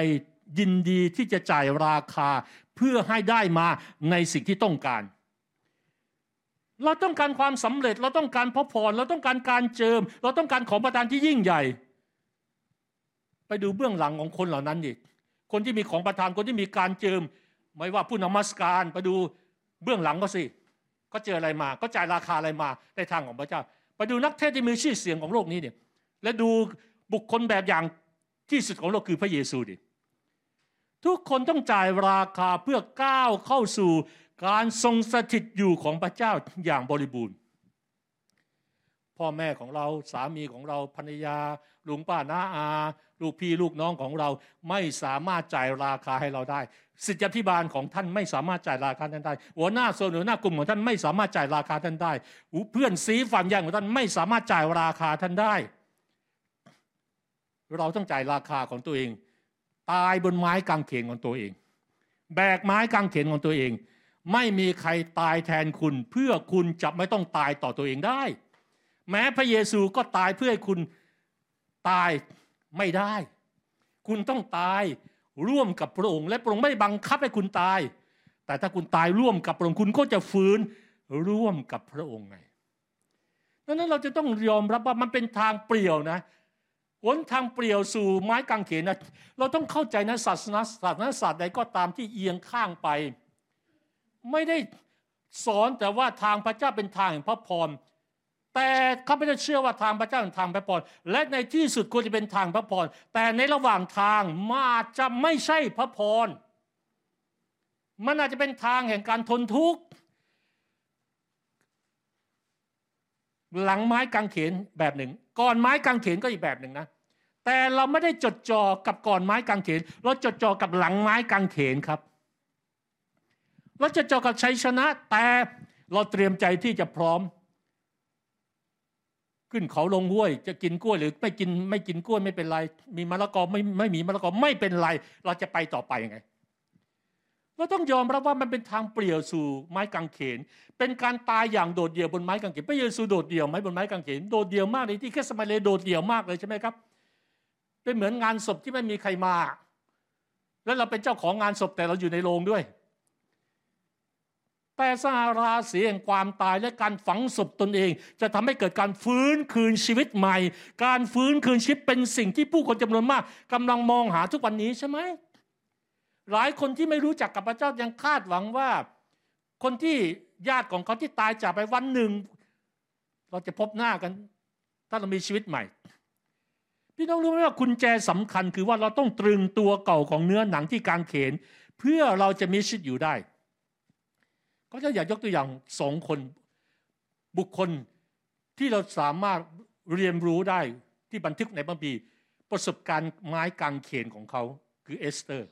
ยินดีที่จะจ่ายราคาเพื่อให้ได้มาในสิ่งที่ต้องการ เราต้องการความสำเร็จ เราต้องการพระพร เราต้องการการเจิม เราต้องการของประทานที่ยิ่งใหญ่ ไปดูเบื้องหลังของคนเหล่านั้นดิคนที่มีของประทาน คนที่มีการเจิม ไม่ว่าผู้นมัสการ ไปดูเบื้องหลังก็สิ ก็เจออะไรมา ก็จ่ายราคาอะไรมาในทางของพระเจ้า ไปดูนักเทศที่มีชื่อเสียงของโลกนี้เนี่ย และดูบุคคลแบบอย่างที่สุดของโลกคือพระเยซูดิ ทุกคนต้องจ่ายราคาเพื่อก้าวเข้าสู่ การทรงสถิตอยู่ของพระเจ้าอย่างบริบูรณ์ พ่อแม่ของเราสามีของเราภรรยาลุงป้าน้าอา ลูกพี่ลูกน้องของเราไม่สามารถจ่ายราคาให้เราได้ สิทธิพิบาลของท่านไม่สามารถจ่ายราคาท่านได้ หัวหน้าโซนหัวหน้ากลุ่มของท่านไม่สามารถจ่ายราคาท่านได้เพื่อนซีฝันอย่างของท่านไม่สามารถจ่ายราคาท่านได้ เราต้องจ่ายราคาของตัวเอง ตายบนไม้กางเขนของตัวเอง แบกไม้กางเขนของตัวเอง ไม่มีใครตายแทนคุณ เพื่อคุณจะไม่ต้องตายต่อตัวเองได้ แม้พระเยซูก็ตายเพื่อให้คุณตายไม่ได้ คุณต้องตายร่วมกับพระองค์และพระองค์ไม่บังคับให้คุณตาย แต่ถ้าคุณตายร่วมกับพระองค์คุณก็จะฟื้นร่วมกับพระองค์ไงดังนั้นเราจะต้องยอมรับว่ามันเป็นทางเปลี่ยวนะหนทางเปลี่ยวสู่ไม้กางเขนนะเราต้องเข้าใจนะศาสนาศาสนาศาสตร์ใดก็ตามที่เอียงข้างไป ไม่ได้สอนแต่ว่าทางพระเจ้าเป็นทางแห่งพระพร แต่ข้าพเจ้าเชื่อว่าทางพระเจ้าเป็นทางพระพร และในที่สุดควรจะเป็นทางพระพร แต่ในระหว่างทางมาจะไม่ใช่พระพร มันอาจจะเป็นทางแห่งการทนทุกข์ หลังไม้กางเขนแบบหนึ่ง ก่อนไม้กางเขนก็อีกแบบหนึ่งนะ แต่เราไม่ได้จดจ่อกับก่อนไม้กางเขน เราจดจ่อกับหลังไม้กางเขนครับ เราจะเจากับชัยชนะแต่เราเตรียมใจที่จะพร้อม ขึ้นเขาลงห้วย จะกินกล้วยหรือไม่กินไม่กินกล้วยไม่เป็นไร มีมะละกอไม่ไม่มีมะละกอไม่เป็นไร เราจะไปต่อไปยังไงเราต้องยอมรับว่ามันเป็นทางเปลี่ยวสู่ไม้กางเขน เป็นการตายอย่างโดดเดี่ยวบนไม้กางเขนพระเยซูโดดเดี่ยวไหมบนไม้กางเขนโดดเดี่ยวมากเลยที่แค่สมัยเลยโดดเดี่ยวมากเลยใช่ไหมครับ เป็นเหมือนงานศพที่ไม่มีใครมา แล้วเราเป็นเจ้าของงานศพแต่เราอยู่ในโรงด้วย แต่สหราศีแห่งความตายและการฝังศพตนเอง จะทำให้เกิดการฟื้นคืนชีวิตใหม่ การฟื้นคืนชีวิตเป็นสิ่งที่ผู้คนจำนวนมากกำลังมองหาทุกวันนี้ใช่ไหมหลายคนที่ไม่รู้จักกับพระเจ้ายังคาดหวังว่า คนที่ญาติของเขาที่ตายจากไปวันหนึ่ง เราจะพบหน้ากัน ถ้าเรามีชีวิตใหม่ พี่น้องรู้ไหมว่ากุญแจสำคัญคือว่าเราต้องตรึงตัวเก่าของเนื้อหนังที่กางเขน เพื่อเราจะมีชีวิตอยู่ได้ ก็จะอยากยกตัวอย่างสองคนบุคคลที่เราสามารถเรียนรู้ได้ที่บันทึกในพระคัมภีร์ประสบการณ์ไม้กางเขนของเขาคือเอสเตอร์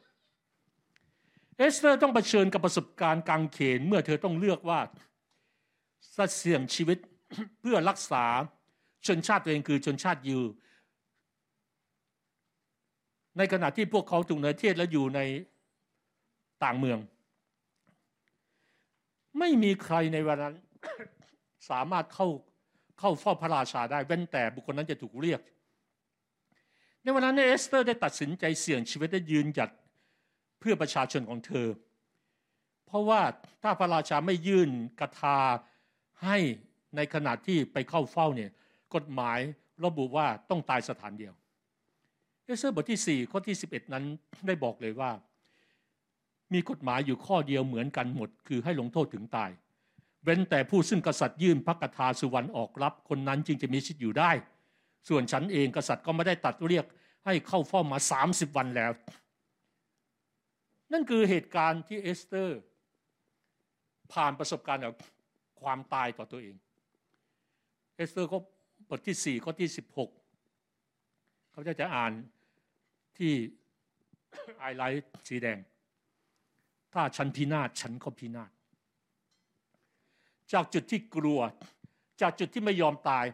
เอสเตอร์ต้องเผชิญกับประสบการณ์กางเขนเมื่อเธอต้องเลือกว่าเสี่ยงชีวิตเพื่อรักษาชนชาติตัวเองคือชนชาติยิวในขณะที่พวกเขาถูกเนรเทศและอยู่ในต่างเมือง ไม่มีใครในวันนั้น สามารถเข้าเข้าเฝ้าพระราชาได้เว้นแต่บุคคลนั้นจะถูกเรียก ในวันนั้นเอสเตอร์ได้ตัดสินใจเสี่ยงชีวิตได้ยืนหยัดเพื่อประชาชนของเธอ เพราะว่าถ้าพระราชาไม่ยื่นกระทาให้ในขณะที่ไปเข้าเฝ้าเนี่ยกฎหมายระบุว่าต้องตายสถานเดียว เอสเตอร์บทที่4ข้อที่ 11 นั้นได้บอกเลยว่า มีกฎหมายอยู่ข้อเดียวเหมือนกันหมด คือให้ลงโทษถึงตาย เว้นแต่ผู้ซึ่งกษัตริย์ยื่นพระคทาสุวรรณออกรับ คนนั้นจึงจะมีชีวิตอยู่ได้ ส่วนฉันเองกษัตริย์ก็ไม่ได้ตรัสเรียกให้เข้าเฝ้ามา 30 วันแล้ว นั่นคือเหตุการณ์ที่เอสเตอร์ ผ่านประสบการณ์กับความตายต่อตัวเอง เอสเตอร์ก็บทที่สี่ข้อที่สิบหกเขาจะจะอ่านที่ไอไลท์สีแดง ถ้าฉันพินาศฉันก็พินาศจากจุดที่กลัว จากจุดที่ไม่ยอมตาย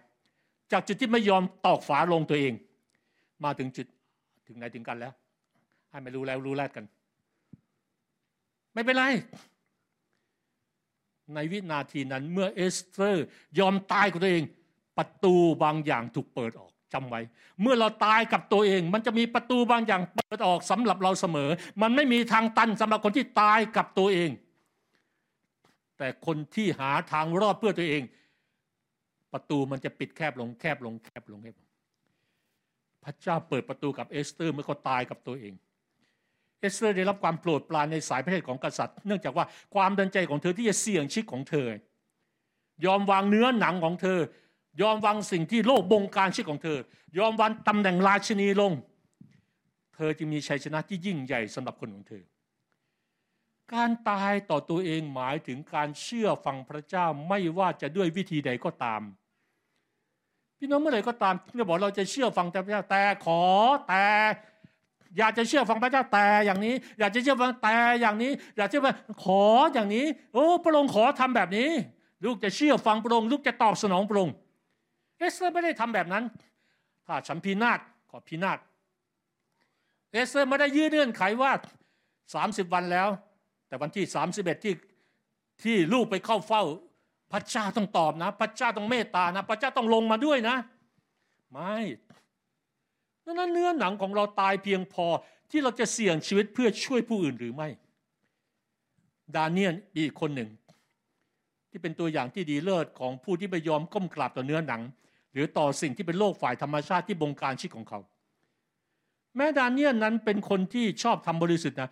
จากจุดที่ไม่ยอมตอกฝาโลงตัวเอง มาถึงจุดถึงไหนถึงกันแล้วให้มันรู้แล้วรู้แล้วกัน ไม่เป็นไร ในวินาทีนั้นเมื่อเอสเตอร์ ยอมตายกับตัวเอง ประตูบางอย่างถูกเปิดออก จำไว้ เมื่อเราตายกับตัวเอง มันจะมีประตูบางอย่างเปิดออกสำหรับเราเสมอ มันไม่มีทางตันสำหรับคนที่ตายกับตัวเอง แต่คนที่หาทางรอดเพื่อตัวเอง ประตูมันจะปิดแคบลงแคบลงแคบลงแคบลงพระเจ้าเปิดประตูกับเอสเตอร์เมื่อเขาตายกับตัวเองเอสเตอร์ได้รับความโปรดปรานในสายพระเนตรของกษัตริย์ เนื่องจากว่าความเต็มใจของเธอที่จะเสี่ยงชีวิตของเธอ ยอมวางเนื้อหนังของเธอ ยอมวางสิ่งที่โลกบงการชีวิตของเธอ ยอมวางตำแหน่งราชินีลง เธอจึงมีชัยชนะที่ยิ่งใหญ่สำหรับคนของเธอ การตายต่อตัวเองหมายถึงการเชื่อฟังพระเจ้าไม่ว่าจะด้วยวิธีใดก็ตาม พี่น้องเมื่อไหร่ก็ตามเราบอกเราจะเชื่อฟังพระเจ้าแต่ขอแต่อยากจะเชื่อฟังพระเจ้าแต่อย่างนี้ อยากจะเชื่อฟังแต่อย่างนี้ อยากเชื่อฟังขออย่างนี้ โอ้พระองค์ขอทำแบบนี้ ลูกจะเชื่อฟังพระองค์ลูกจะตอบสนองพระองค์ เอสเตอร์ไม่ได้ทำแบบนั้น ถ้าฉันพินาศขอพินาศเอสเตอร์ไม่ได้ยื่นเงื่อนไขว่าสามสิบวันแล้ว แต่วันที่สามสิบเอ็ดที่ที่ลูกไปเข้าเฝ้า พระเจ้าต้องตอบนะ พระเจ้าต้องเมตตานะ พระเจ้าต้องลงมาด้วยนะ ไม่ดังนั้นเนื้อหนังของเราตายเพียงพอที่เราจะเสี่ยงชีวิตเพื่อช่วยผู้อื่นหรือไม่ ดาเนียลอีกคนหนึ่ง ที่เป็นตัวอย่างที่ดีเลิศของผู้ที่ไม่ยอมก้มกราบต่อเนื้อหนัง หรือต่อสิ่งที่เป็นโลกฝ่ายธรรมชาติที่บงการชีวิตของเขา แม้ดาเนียลนั้นเป็นคนที่ชอบธรรมบริสุทธิ์นะ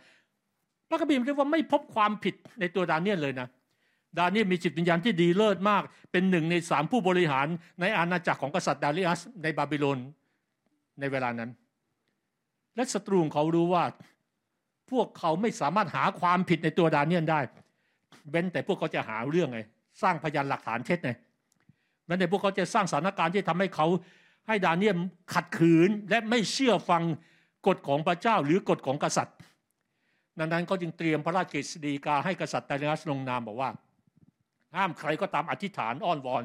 พระคัมภีร์เรียกว่าไม่พบความผิดในตัวดาเนียลเลยนะดาเนียลมีจิตวิญญาณที่ดีเลิศมาก เป็นหนึ่งในสามผู้บริหารในอาณาจักรของกษัตริย์ดาริอัสในบาบิโลนในเวลานั้น และศัตรูของเขารู้ว่า พวกเขาไม่สามารถหาความผิดในตัวดาเนียลได้ เว้นแต่พวกเขาจะหาเรื่องไง สร้างพยานหลักฐานเท็จไง เว้นแต่พวกเขาจะสร้างสถานการณ์ที่ทำให้เขาให้ดาเนียลขัดขืนและไม่เชื่อฟังกฎของพระเจ้าหรือกฎของกษัตริย์ ดังนั้นเขาจึงเตรียมพระราชกฤษฎีกาให้กษัตริย์ไตรนัสลงนามบอกว่า ห้ามใครก็ตามอธิษฐานอ้อนวอน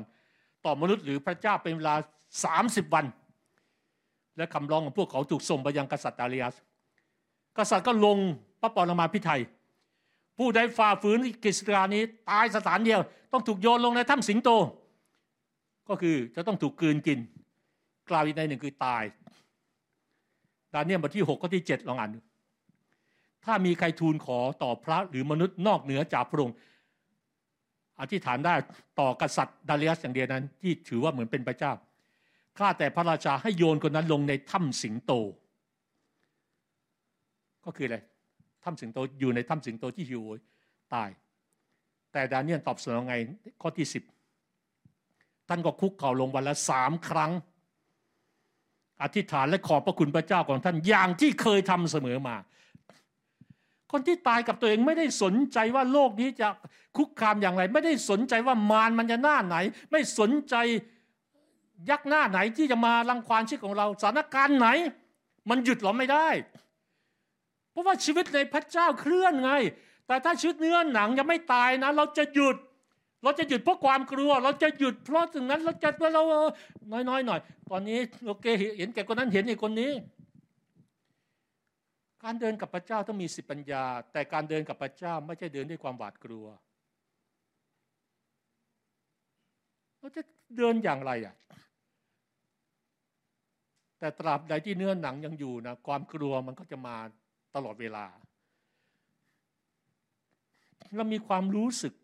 ต่อมนุษย์หรือพระเจ้าเป็นเวลาสามสิบวัน และคำร้องของพวกเขาถูกส่งไปยังกษัตริย์ดาริอัสกษัตริย์ก็ลงพระปรมาภิไธยผู้ใดฝ่าฝืนกฤษฎีกานี้ตายสถานเดียว ต้องถูกโยนลงในถ้ำสิงโต ก็คือจะต้องถูกกืนกิน กล่าวอีกในหนึ่งคือตาย ดาเนียลบทที่หกข้อที่เจ็ดลองอ่านดูถ้ามีใครทูลขอต่อพระหรือมนุษย์นอกเหนือจากพระองค์อธิษฐานได้ต่อกษัตริย์ดาริอัสอย่างเดียวนั้น ที่ถือว่าเหมือนเป็นพระเจ้าข้าแต่พระราชาให้โยนคนนั้นลงในถ้ำสิงโต ก็คืออะไรถ้ำสิงโตอยู่ในถ้ำสิงโตที่หิวตาย แต่ดาเนียลตอบสนองไงข้อที่สิบ ท่านก็คุกเข่าลงวันละสามครั้ง อธิษฐานและขอบพระคุณพระเจ้าของท่านอย่างที่เคยทำเสมอมา คนที่ตายกับตัวเองไม่ได้สนใจว่าโลกนี้จะคุกคามอย่างไร ไม่ได้สนใจว่ามารมันจะหน้าไหน ไม่สนใจยักษ์หน้าไหนที่จะมารังควานชีวิตของเราสถานการณ์ไหน มันหยุดเราไม่ได้ เพราะว่าชีวิตในพระเจ้าเคลื่อนไง แต่ถ้าชีวิตเนื้อหนังยังไม่ตายนะ เราจะหยุด เราจะหยุดเพราะความกลัว เราจะหยุดเพราะถึงนั้นเราจะเราน้อยๆหน่อย ตอนนี้โอเคเห็นแก่คนนั้นเห็นอีกคนนี้ การเดินกับพระเจ้าต้องมีสิปัญญา แต่การเดินกับพระเจ้าไม่ใช่เดินด้วยความหวาดกลัว เราจะเดินอย่างไรอะแต่ตราบใดที่เนื้อหนังยังอยู่นะความกลัวมันก็จะมาตลอดเวลา เรามีความรู้สึก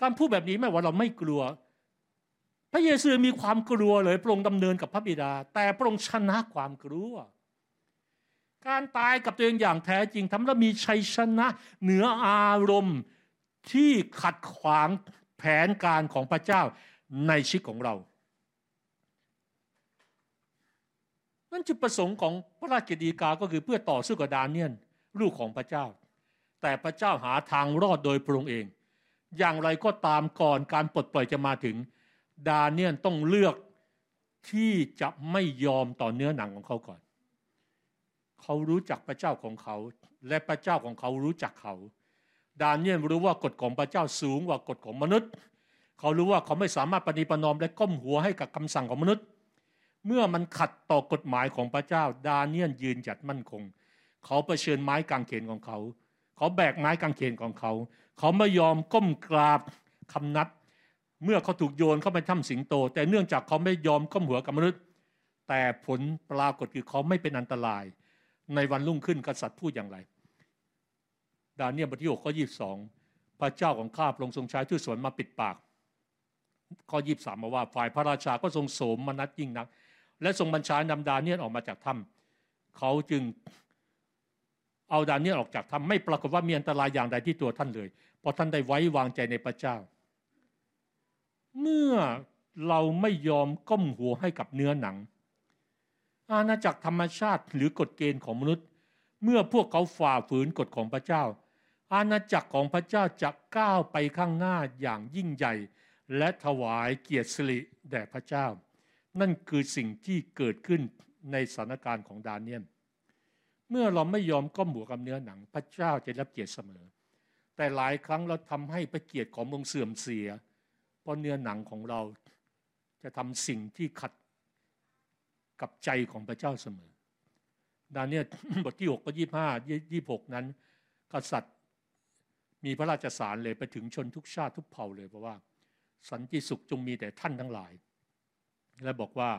การพูดแบบนี้ไม่ว่าเราไม่กลัว พระเยซูมีความกลัวเลยพระองค์ดำเนินกับพระบิดา แต่พระองค์ชนะความกลัว การตายกับตัวเองอย่างแท้จริงทำให้มีชัยชนะเหนืออารมณ์ที่ขัดขวางแผนการของพระเจ้าในชีวิตของเรา นั่นจุดประสงค์ของพระราชกิจกาก็คือเพื่อต่อสู้กับดาเนียนลูกของพระเจ้า แต่พระเจ้าหาทางรอดโดยพระองค์เอง อย่างไรก็ตามก่อนการปลดปล่อยจะมาถึง ดาเนียนต้องเลือกที่จะไม่ยอมต่อเนื้อหนังของเขาก่อน เขารู้จักพระเจ้าของเขา และพระเจ้าของเขารู้จักเขา ดาเนียนรู้ว่ากฎของพระเจ้าสูงกว่ากฎของมนุษย์ เขารู้ว่าเขาไม่สามารถปฏิปนอมและก้มหัวให้กับคำสั่งของมนุษย์ เมื่อมันขัดต่อกฎหมายของพระเจ้า ดาเนียนยืนจัดมั่นคง เขาเผชิญไม้กางเขนของเขา เขาแบกไม้กางเขนของเขา เขาไม่ยอมก้มกราบคำนัดเมื่อเขาถูกโยนเข้าไปถ้ำสิงโต แต่เนื่องจากเขาไม่ยอมก้มหัวกับมนุษย์ แต่ผลปรากฏคือเขาไม่เป็นอันตราย ในวันรุ่งขึ้นกษัตริย์พูดอย่างไร ดาเนียลบทที่หกข้อยี่สองพระเจ้าของข้าพระองค์ทรงใช้ทูตสวนมาปิดปาก ข้อยี่สามมาว่าฝ่ายพระราชาก็ทรงโสมมนัดยิ่งนัก และทรงบัญชานำดาเนียนออกมาจากถ้ำเขาจึง เอาดาเนียนออกจากถ้ำไม่ปรากฏว่ามีอันตรายอย่างใดที่ตัวท่านเลย เพราะท่านได้ไว้วางใจในพระเจ้า เมื่อเราไม่ยอมก้มหัวให้กับเนื้อหนัง อาณาจักรธรรมชาติหรือกฎเกณฑ์ของมนุษย์ เมื่อพวกเขาฝ่าฝืนกฎของพระเจ้า อาณาจักรของพระเจ้าจะก้าวไปข้างหน้าอย่างยิ่งใหญ่ และถวายเกียรติสิริแด่พระเจ้า นั่นคือสิ่งที่เกิดขึ้นในสถานการณ์ของดาเนียล เมื่อเราไม่ยอมก้มหัวกับเนื้อหนัง พระเจ้าจะรับเกียรติเสมอ แต่หลายครั้งเราทำให้พระเกียรติขององค์เสื่อมเสีย เพราะเนื้อหนังของเราจะทำสิ่งที่ขัดกับใจของพระเจ้าเสมอดาเนียบทที่หกก็ยี่ห้ายี่หกนั้น กษัตริย์มีพระราชสารเลยไปถึงชนทุกชาติทุกเผ่าเลยเพราะว่า สันติสุขจงมีแต่ท่านทั้งหลาย และบอกว่า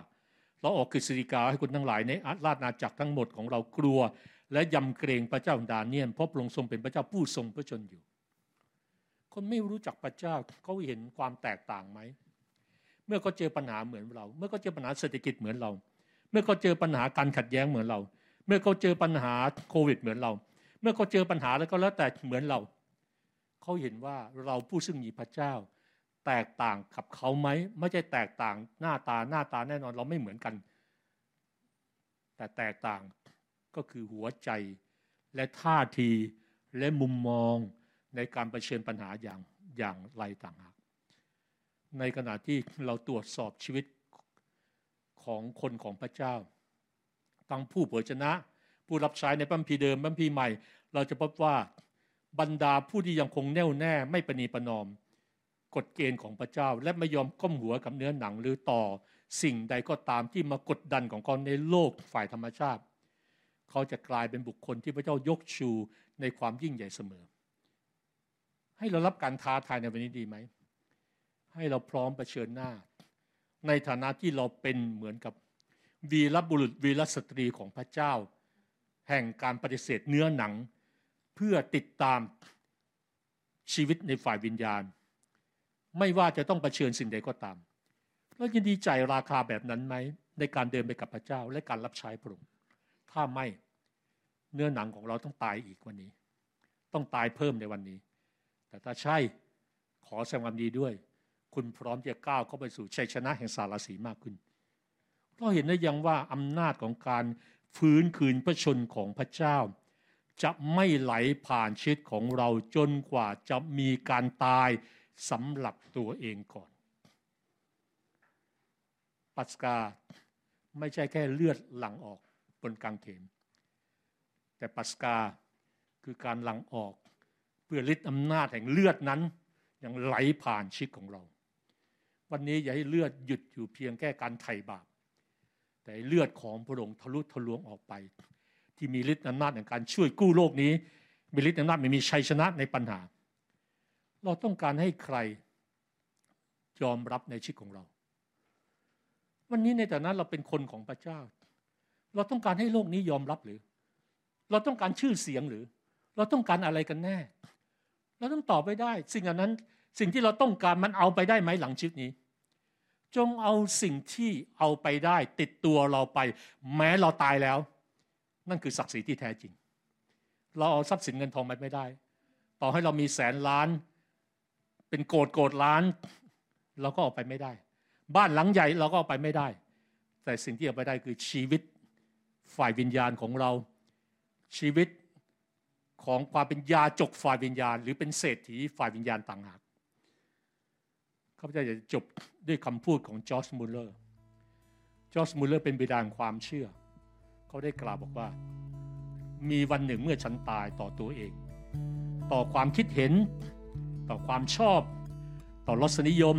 เราออกกฤษฎีกาให้คนทั้งหลายในราชนาจักรทั้งหมดของเรากลัว และยำเกรงพระเจ้าดาเนียนเพราะพระองค์ทรงเป็นพระเจ้าผู้ทรงพระชนอยู่ คนไม่รู้จักพระเจ้าเขาเห็นความแตกต่างไหมเมื่อเขาเจอปัญหาเหมือนเรา เมื่อเขาเจอปัญหาเศรษฐกิจเหมือนเรา เมื่อเขาเจอปัญหาการขัดแย้งเหมือนเรา เมื่อเขาเจอปัญหาโควิดเหมือนเรา เมื่อเขาเจอปัญหาแล้วก็แล้วแต่เหมือนเราเขาเห็นว่าเราผู้ซึ่งมีพระเจ้า แตกต่างกับเขาไหมไม่ใช่แตกต่างหน้าตาหน้าตาแน่นอนเราไม่เหมือนกัน แต่แตกต่างก็คือหัวใจและท่าทีและมุมมองในการเผชิญปัญหาอย่างอย่างไรต่างหากในขณะที่เราตรวจสอบชีวิตของคนของพระเจ้าทั้งผู้เผยชนะ ผู้รับใช้ในบัมพีเดิมบัมพีใหม่ เราจะพบว่าบรรดาผู้ที่ยังคงแน่วแน่ไม่ประนีประนอม กฎเกณฑ์ของพระเจ้า และไม่ยอมก้มหัวกับเนื้อหนังหรือต่อ สิ่งใดก็ตามที่มากดดันของเขาในโลกฝ่ายธรรมชาติ เขาจะกลายเป็นบุคคลที่พระเจ้ายกชูในความยิ่งใหญ่เสมอ ให้เรารับการท้าทายในวันนี้ดีไหม ให้เราพร้อมเผชิญหน้า ในฐานะที่เราเป็นเหมือนกับวีรบุรุษวีรสตรีของพระเจ้า แห่งการปฏิเสธเนื้อหนัง เพื่อติดตามชีวิตในฝ่ายวิญญาณ ไม่ว่าจะต้องเผชิญสิ่งใดก็ตามเรายินดีใจราคาแบบนั้นไหมในการเดินไปกับพระเจ้าและการรับใช้พระองค์ถ้าไม่เนื้อหนังของเราต้องตายอีกวันนี้ ต้องตายเพิ่มในวันนี้ แต่ถ้าใช่ขอแสดงความดีด้วย คุณพร้อมจะก้าวเข้าไปสู่ชัยชนะแห่งสารสีมากขึ้นเราเห็นได้ยังว่าอำนาจของการฟื้นคืนพระชนของพระเจ้า จะไม่ไหลผ่านชีวิตของเราจนกว่าจะมีการตาย สำหรับตัวเองก่อน ปัสกาไม่ใช่แค่เลือดหลั่งออกบนกางเขนแต่ปัสกาคือการหลั่งออก เพื่อฤทธิ์อำนาจแห่งเลือดนั้นยังไหลผ่านชีวิตของเรา วันนี้อย่าให้เลือดหยุดอยู่เพียงแค่การไถ่บาป แต่เลือดของพระองค์ทะลุทะลวงออกไป ที่มีฤทธิ์อำนาจในการช่วยกู้โลกนี้ มีฤทธิ์อำนาจไม่มีชัยชนะในปัญหา เราต้องการให้ใครยอมรับในชีวิตของเรา วันนี้ในแต่นั้นเราเป็นคนของพระเจ้า เราต้องการให้โลกนี้ยอมรับหรือ เราต้องการชื่อเสียงหรือ เราต้องการอะไรกันแน่ เราต้องตอบไปได้ สิ่งอันนั้นสิ่งที่เราต้องการมันเอาไปได้ไหมหลังชีวิตนี้ จงเอาสิ่งที่เอาไปได้ ติดตัวเราไป แม้เราตายแล้ว นั่นคือศักดิ์ศรีที่แท้จริง เราเอาทรัพย์สินเงินทองไปไม่ได้ ต่อให้เรามีแสนล้าน เป็นโกดโกดล้าน เราก็เอาไปไม่ได้ บ้านหลังใหญ่เราก็เอาไปไม่ได้ แต่สิ่งที่เอาไปได้คือชีวิตฝ่ายวิญญาณของเรา ชีวิตของความเป็นยาจกฝ่ายวิญญาณ หรือเป็นเศรษฐีฝ่ายวิญญาณต่างหากข้าพเจ้าจะจบด้วยคำพูดของจอร์จมูลเลอร์จอร์จมูลเลอร์เป็นบิดาความเชื่อ เขาได้กล่าวบอกว่า มีวันหนึ่งเมื่อฉันตายต่อตัวเอง ต่อความคิดเห็น ต่อความชอบ ต่อรสนิยม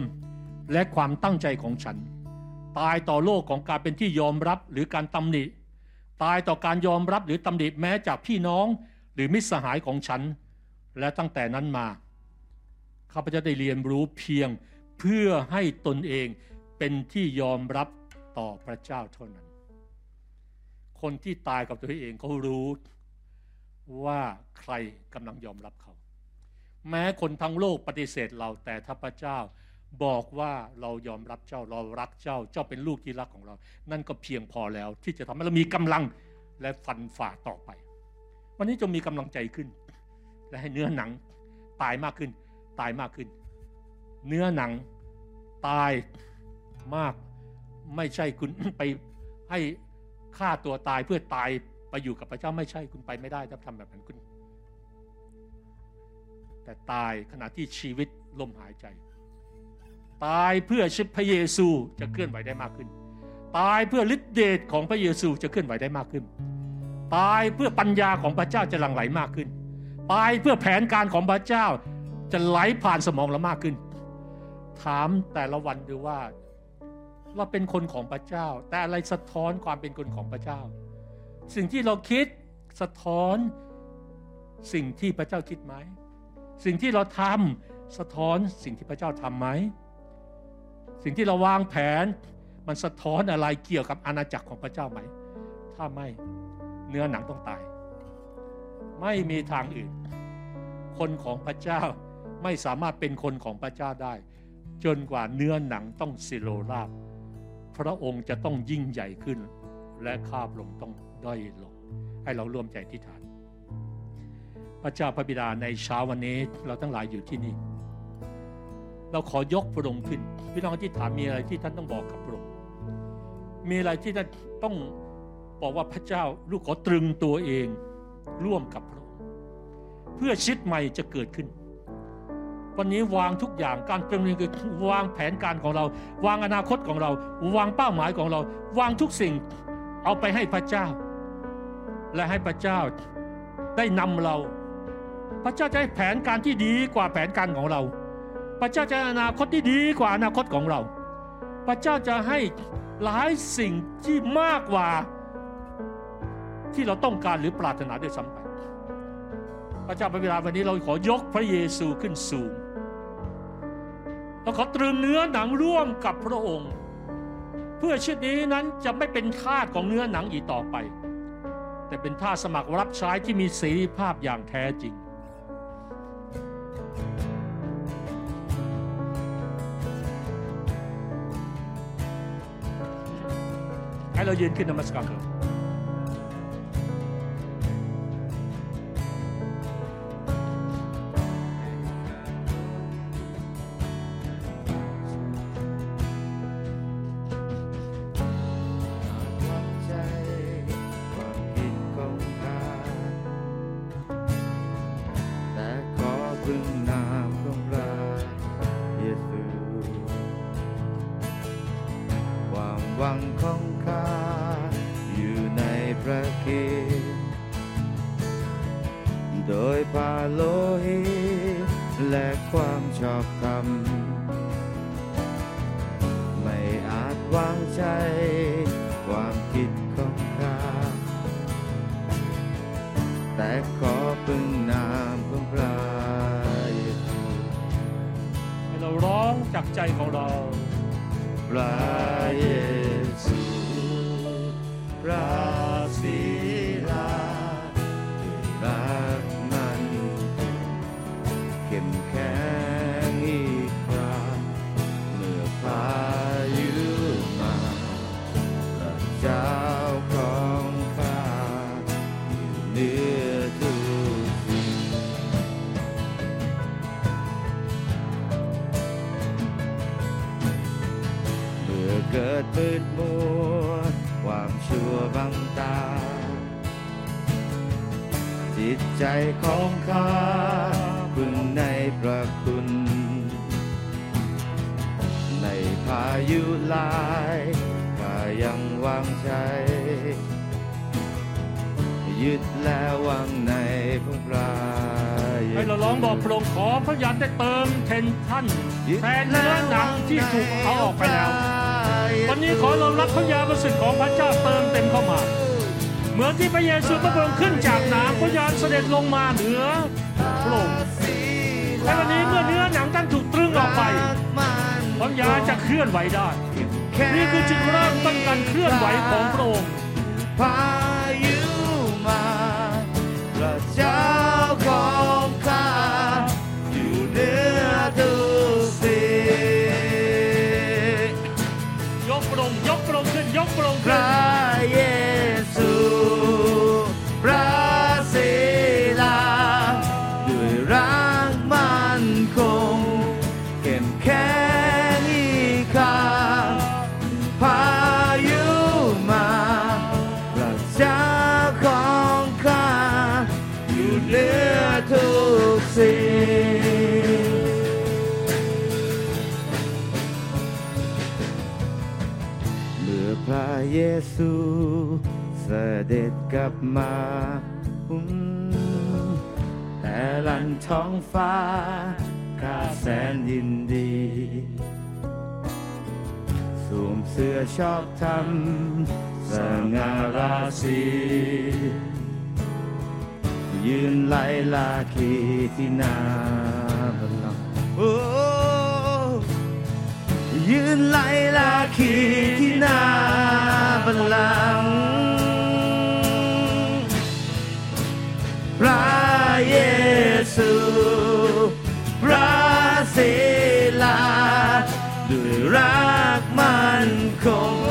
และความตั้งใจของฉัน ตายต่อโลกของการเป็นที่ยอมรับหรือการตำหนิ ตายต่อการยอมรับหรือตำหนิแม้จากพี่น้องหรือมิตรสหายของฉัน และตั้งแต่นั้นมาข้าพเจ้าได้เรียนรู้เพียงเพื่อให้ตนเองเป็นที่ยอมรับต่อพระเจ้าเท่านั้น คนที่ตายกับตัวเองเขารู้ว่าใครกำลังยอมรับเขา แม้คนทั้งโลกปฏิเสธเราแต่ถ้าพระเจ้าบอกว่าเรายอมรับเจ้าเรารักเจ้า เจ้าเป็นลูกที่รักของเรา นั่นก็เพียงพอแล้ว ที่จะทำให้เรามีกำลังและฟันฝ่าต่อไป วันนี้จงมีกำลังใจขึ้น และให้เนื้อหนังตายมากขึ้น ตายมากขึ้น เนื้อหนังตายมาก ไม่ใช่คุณไปให้ฆ่าตัวตายเพื่อตายไปอยู่กับพระเจ้าไม่ใช่คุณไปไม่ได้ถ้าทำแบบนั้นคุณ แต่ตายขณะที่ชีวิตลมหายใจ ตายเพื่อชิพระเยซูจะเคลื่อนไหวได้มากขึ้น ตายเพื่อฤทธิเดชของพระเยซูจะเคลื่อนไหวได้มากขึ้น ตายเพื่อปัญญาของพระเจ้าจะหลั่งไหลมากขึ้น ตายเพื่อแผนการของพระเจ้าจะไหลผ่านสมองเรามากขึ้น ถามแต่ละวันดูว่าเราเป็นคนของพระเจ้า แต่อะไรสะท้อนความเป็นคนของพระเจ้า สิ่งที่เราคิดสะท้อนสิ่งที่พระเจ้าคิดไหม สิ่งที่เราทำสะท้อนสิ่งที่พระเจ้าทำไหม สิ่งที่เราวางแผนมันสะท้อนอะไรเกี่ยวกับอาณาจักรของพระเจ้าไหม ถ้าไม่เนื้อหนังต้องตาย ไม่มีทางอื่น คนของพระเจ้าไม่สามารถเป็นคนของพระเจ้าได้ จนกว่าเนื้อหนังต้องสิโลราบ พระองค์จะต้องยิ่งใหญ่ขึ้น และข้าพระองค์ต้องด้อยลง ให้เราร่วมใจที่ฐาน พระเจ้าพระบิดาในเช้าวันนี้เราทั้งหลายอยู่ที่นี่ เราขอยกพระองค์ขึ้น พี่น้องที่ถามมีอะไรที่ท่านต้องบอกกับพระองค์มีอะไรที่ท่านต้องบอกว่าพระเจ้าลูกขอตรึงตัวเองร่วมกับพระองค์เพื่อชิดใหม่จะเกิดขึ้น วันนี้วางทุกอย่างการเป็นคือวางแผนการของเรา วางอนาคตของเรา วางเป้าหมายของเรา วางทุกสิ่งเอาไปให้พระเจ้า และให้พระเจ้าได้นำเรา พระเจ้าจะให้แผนการที่ดีกว่าแผนการของเรา พระเจ้าจะอนาคตที่ดีกว่าอนาคตของเรา พระเจ้าจะให้หลายสิ่งที่มากกว่าที่เราต้องการหรือปรารถนาด้วยซ้ำไป พระเจ้าพระบิดาวันนี้เราขอยกพระเยซูขึ้นสูงเราขอตรึงเนื้อหนังร่วมกับพระองค์ เพื่อชีวิตนี้นั้นจะไม่เป็นทาสของเนื้อหนังอีกต่อไป แต่เป็นทาสสมัครรับใช้ที่มีเสรีภาพอย่างแท้จริง ให้เรา ยุหลายข้ายังวางใจ ยึดและวางในพระพระเยให้ซูเราร้องบอกพระองค์ขอพระยานได้เติมเทนท่านแทนเนื้อหนังที่ถูกเอาออกไปแล้ว วันนี้ขอเรารับพระยาประสิทธิ์ของพระเจ้าเติมเต็มเข้ามา เหมือนที่พระเยซูพระองค์ขึ้นจากน้ำพระยานเสด็จลงมาเหนือพระองค์และวันนี้เมื่อเนื้อหนังท่านถูกตรึงออกไป พระยาจะเคลื่อนไหวได้ นี่คือจุดเริ่มต้นการเคลื่อนไหวของพระองค์ ด็จกลับมาแต่ลันท้องฟ้าข้าแสนยินดีสวมเสื้อชอบธรรมสง่าราศียืนไล่ลาคีที่นาบัลลังโอ้ยืนไล่ลาขีที่นาบัลลัง เยซูพระศิลาด้วยรักมันคง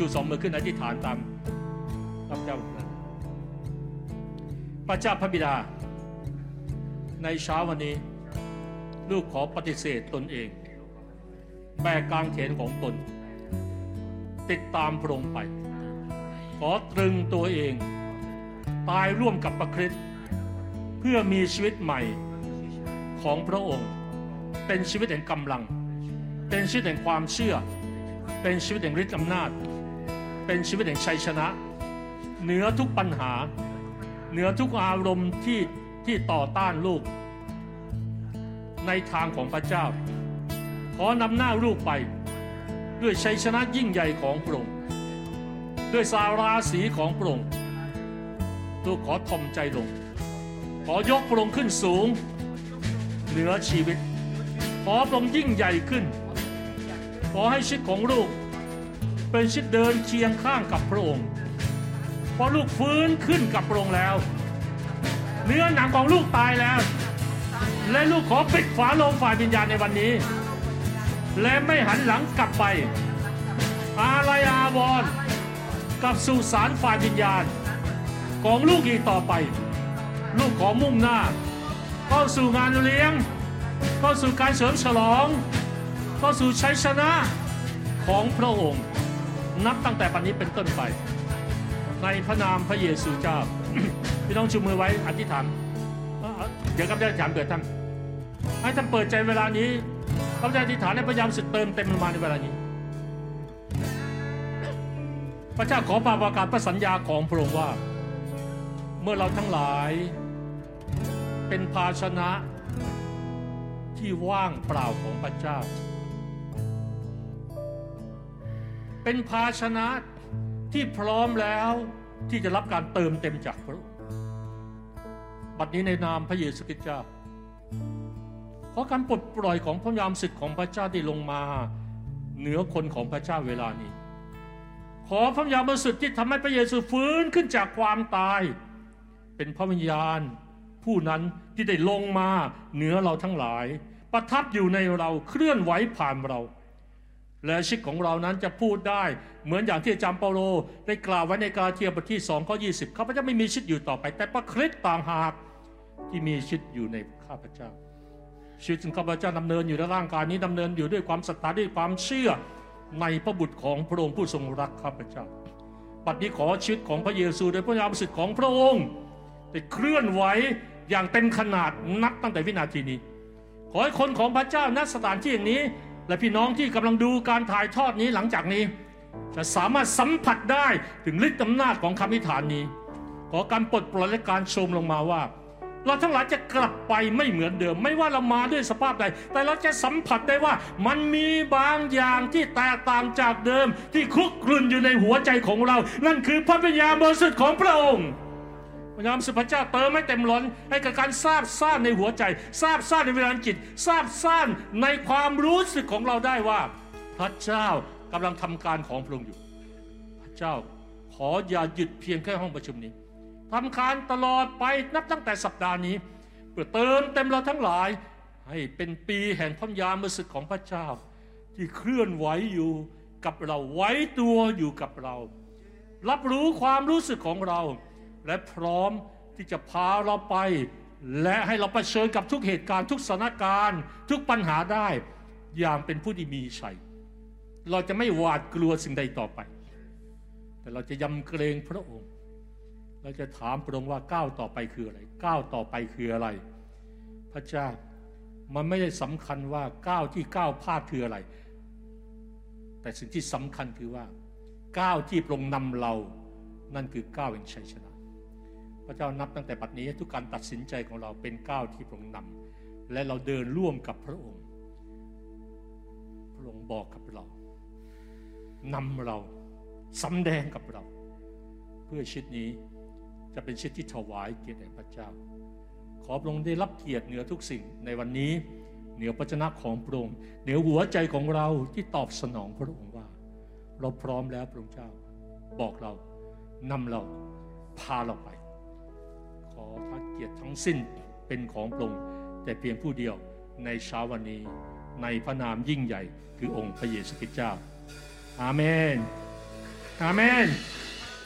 ชูสองมือขึ้นอธิษฐานตามพระเจ้านะพระเจ้าพระบิดา ในเช้าวันนี้ ลูกขอปฏิเสธตนเอง แบกกางเขนของตน ติดตามพระองค์ไป ขอตรึงตัวเอง ตายร่วมกับพระคริสต์เพื่อมีชีวิตใหม่ของพระองค์ เป็นชีวิตแห่งกำลัง เป็นชีวิตแห่งความเชื่อ เป็นชีวิตแห่งฤทธิ์อำนาจ เป็นชีวิตแห่งชัยชนะ เหนือทุกปัญหา เหนือทุกอารมณ์ที่ที่ต่อต้านลูก ในทางของพระเจ้า ขอนำหน้าลูกไปด้วยชัยชนะยิ่งใหญ่ของพระองค์ด้วยสาราสีของพระองค์ลูกขอทอมใจลง ขอยกพระองค์ขึ้นสูง เหนือชีวิต ขอพระองค์ยิ่งใหญ่ขึ้น ขอให้ชีวิตของลูก เป็นชิดเดินเคียงข้างกับพระองค์พอลูกฟื้นขึ้นกับพระองค์แล้ว เนื้อหนังของลูกตายแล้ว และลูกขอปิดฝาโลงฝ่ายวิญญาณในวันนี้ และไม่หันหลังกลับไป อาลัยอาวรกับสุสานฝ่ายวิญญาณ ของลูกอีกต่อไป ลูกขอมุ่งหน้า เข้าสู่งานเลี้ยง เข้าสู่การเสริมฉลอง เข้าสู่ชัยชนะของพระองค์ นับตั้งแต่ปัจนี้เป็นต้นไป ในพระนามพระเยซูเจ้า พี่น้องชูมือไว้อธิษฐานเดี๋ยวกับจะอธิษฐานเกิดท่านให้ท่านเปิดใจเวลานี้ข้าพเจ้าอธิษฐานให้พระยามสุดเติมเต็มลงมาในเวลานี้ พระเจ้าขอปาประกาศพระสัญญาของพระองค์ว่า เมื่อเราทั้งหลายเป็นภาชนะที่ว่างเปล่าของพระเจ้า เป็นภาชนะที่พร้อมแล้วที่จะรับการเติมเต็มจากพระองค์บัดนี้ในนามพระเยซูคริสต์เจ้าขอการปลดปล่อยของพระยามสิทธิ์ของพระเจ้าที่ลงมาเหนือคนของพระเจ้าเวลานี้ ขอพระวิญญาณบริสุทธิ์ที่ทำให้พระเยซูฟื้นขึ้นจากความตาย เป็นพระวิญญาณ ผู้นั้นที่ได้ลงมาเหนือเราทั้งหลาย ประทับอยู่ในเราเคลื่อนไหวผ่านเรา และชีวิตของเรานั้นจะพูดได้ เหมือนอย่างที่อาจารย์เปาโลได้กล่าวไว้ในกาเทียบทที่2ข้อ20ข้าพเจ้าไม่มีชีวิตอยู่ต่อไป แต่พระคริสต์ต่างหากที่มีชีวิตอยู่ในข้าพเจ้าชีวิตของข้าพเจ้าดำเนินอยู่ในร่างกายนี้ดำเนินอยู่ด้วยความศรัทธาด้วยความเชื่อในพระบุตรของพระองค์ผู้ทรงรักข้าพเจ้าบัดนี้ขอชีวิตของพระเยซูโดยพระยามสิทธิ์ของพระองค์ได้เคลื่อนไหวอย่างเต็มขนาดนับตั้งแต่วินาทีนี้ ขอให้คนของพระเจ้าณสถานที่อย่างนี้ และพี่น้องที่กำลังดูการถ่ายทอดนี้หลังจากนี้ จะสามารถสัมผัสได้ถึงฤทธิ์อำนาจของคำอธิษฐานนี้ ขอการปลดปล่อยและการชมลงมาว่า เราทั้งหลายจะกลับไปไม่เหมือนเดิม ไม่ว่าเรามาด้วยสภาพใด แต่เราจะสัมผัสได้ว่ามันมีบางอย่างที่แตกต่างจากเดิม ที่คลุกกลุ่นอยู่ในหัวใจของเรา นั่นคือพระวิญญาณบริสุทธิ์ของพระองค์ พระยามสุพระเจ้าเติมให้เต็มล้นให้กับการทราบซ่านในหัวใจ ทราบซ่านในเวลาจิต ทราบซ่านในความรู้สึกของเราได้ว่า พระเจ้ากำลังทำการของพระองค์อยู่ พระเจ้าขออย่าหยุดเพียงแค่ห้องประชุมนี้ทำการตลอดไปนับตั้งแต่สัปดาห์นี้เพื่อเติมเต็มเราทั้งหลาย ให้เป็นปีแห่งพระยามฤสึกของพระเจ้า ที่เคลื่อนไหวอยู่กับเราไว้ตัวอยู่กับเรา รับรู้ความรู้สึกของเรา และพร้อมที่จะพาเราไป และให้เราเผชิญกับทุกเหตุการณ์ทุกสถานการณ์ ทุกปัญหาได้อย่างเป็นผู้ที่มีชัย เราจะไม่หวาดกลัวสิ่งใดต่อไป แต่เราจะยำเกรงพระองค์ เราจะถามพระองค์ว่าก้าวต่อไปคืออะไร ก้าวต่อไปคืออะไร พระเจ้ามันไม่ได้สำคัญว่าก้าวที่ก้าวพลาดคืออะไร แต่สิ่งที่สำคัญคือว่าก้าวที่พระองค์นำเรา นั่นคือก้าวแห่งชัยชนะ ระเจ้านับตั้งแต่ปัจนี้ทุกการตัดสินใจของเราเป็นก้าวที่พระองค์นำและเราเดินร่วมกับพระองค์ พระองค์บอกกับเรานำเราสำแดงกับเรา เพื่อชิดนี้จะเป็นชิดที่ถวายเกียรติแด่พระเจ้า ขอพระองค์ได้รับเกียรติเหนือทุกสิ่งในวันนี้เหนือพระชนะของพระองค์เหนือหัวใจของเราที่ตอบสนองพระองค์ว่า เราพร้อมแล้วพระองค์เจ้า บอกเรานำเราพาเราไป กียรติทั้งสิ้นเป็นของพระองค์แต่เพียงผู้เดียวในเช้าวันนี้ ในพระนามยิ่งใหญ่คือองค์พระเยซูคริสต์เจ้า อาเมน อาเมน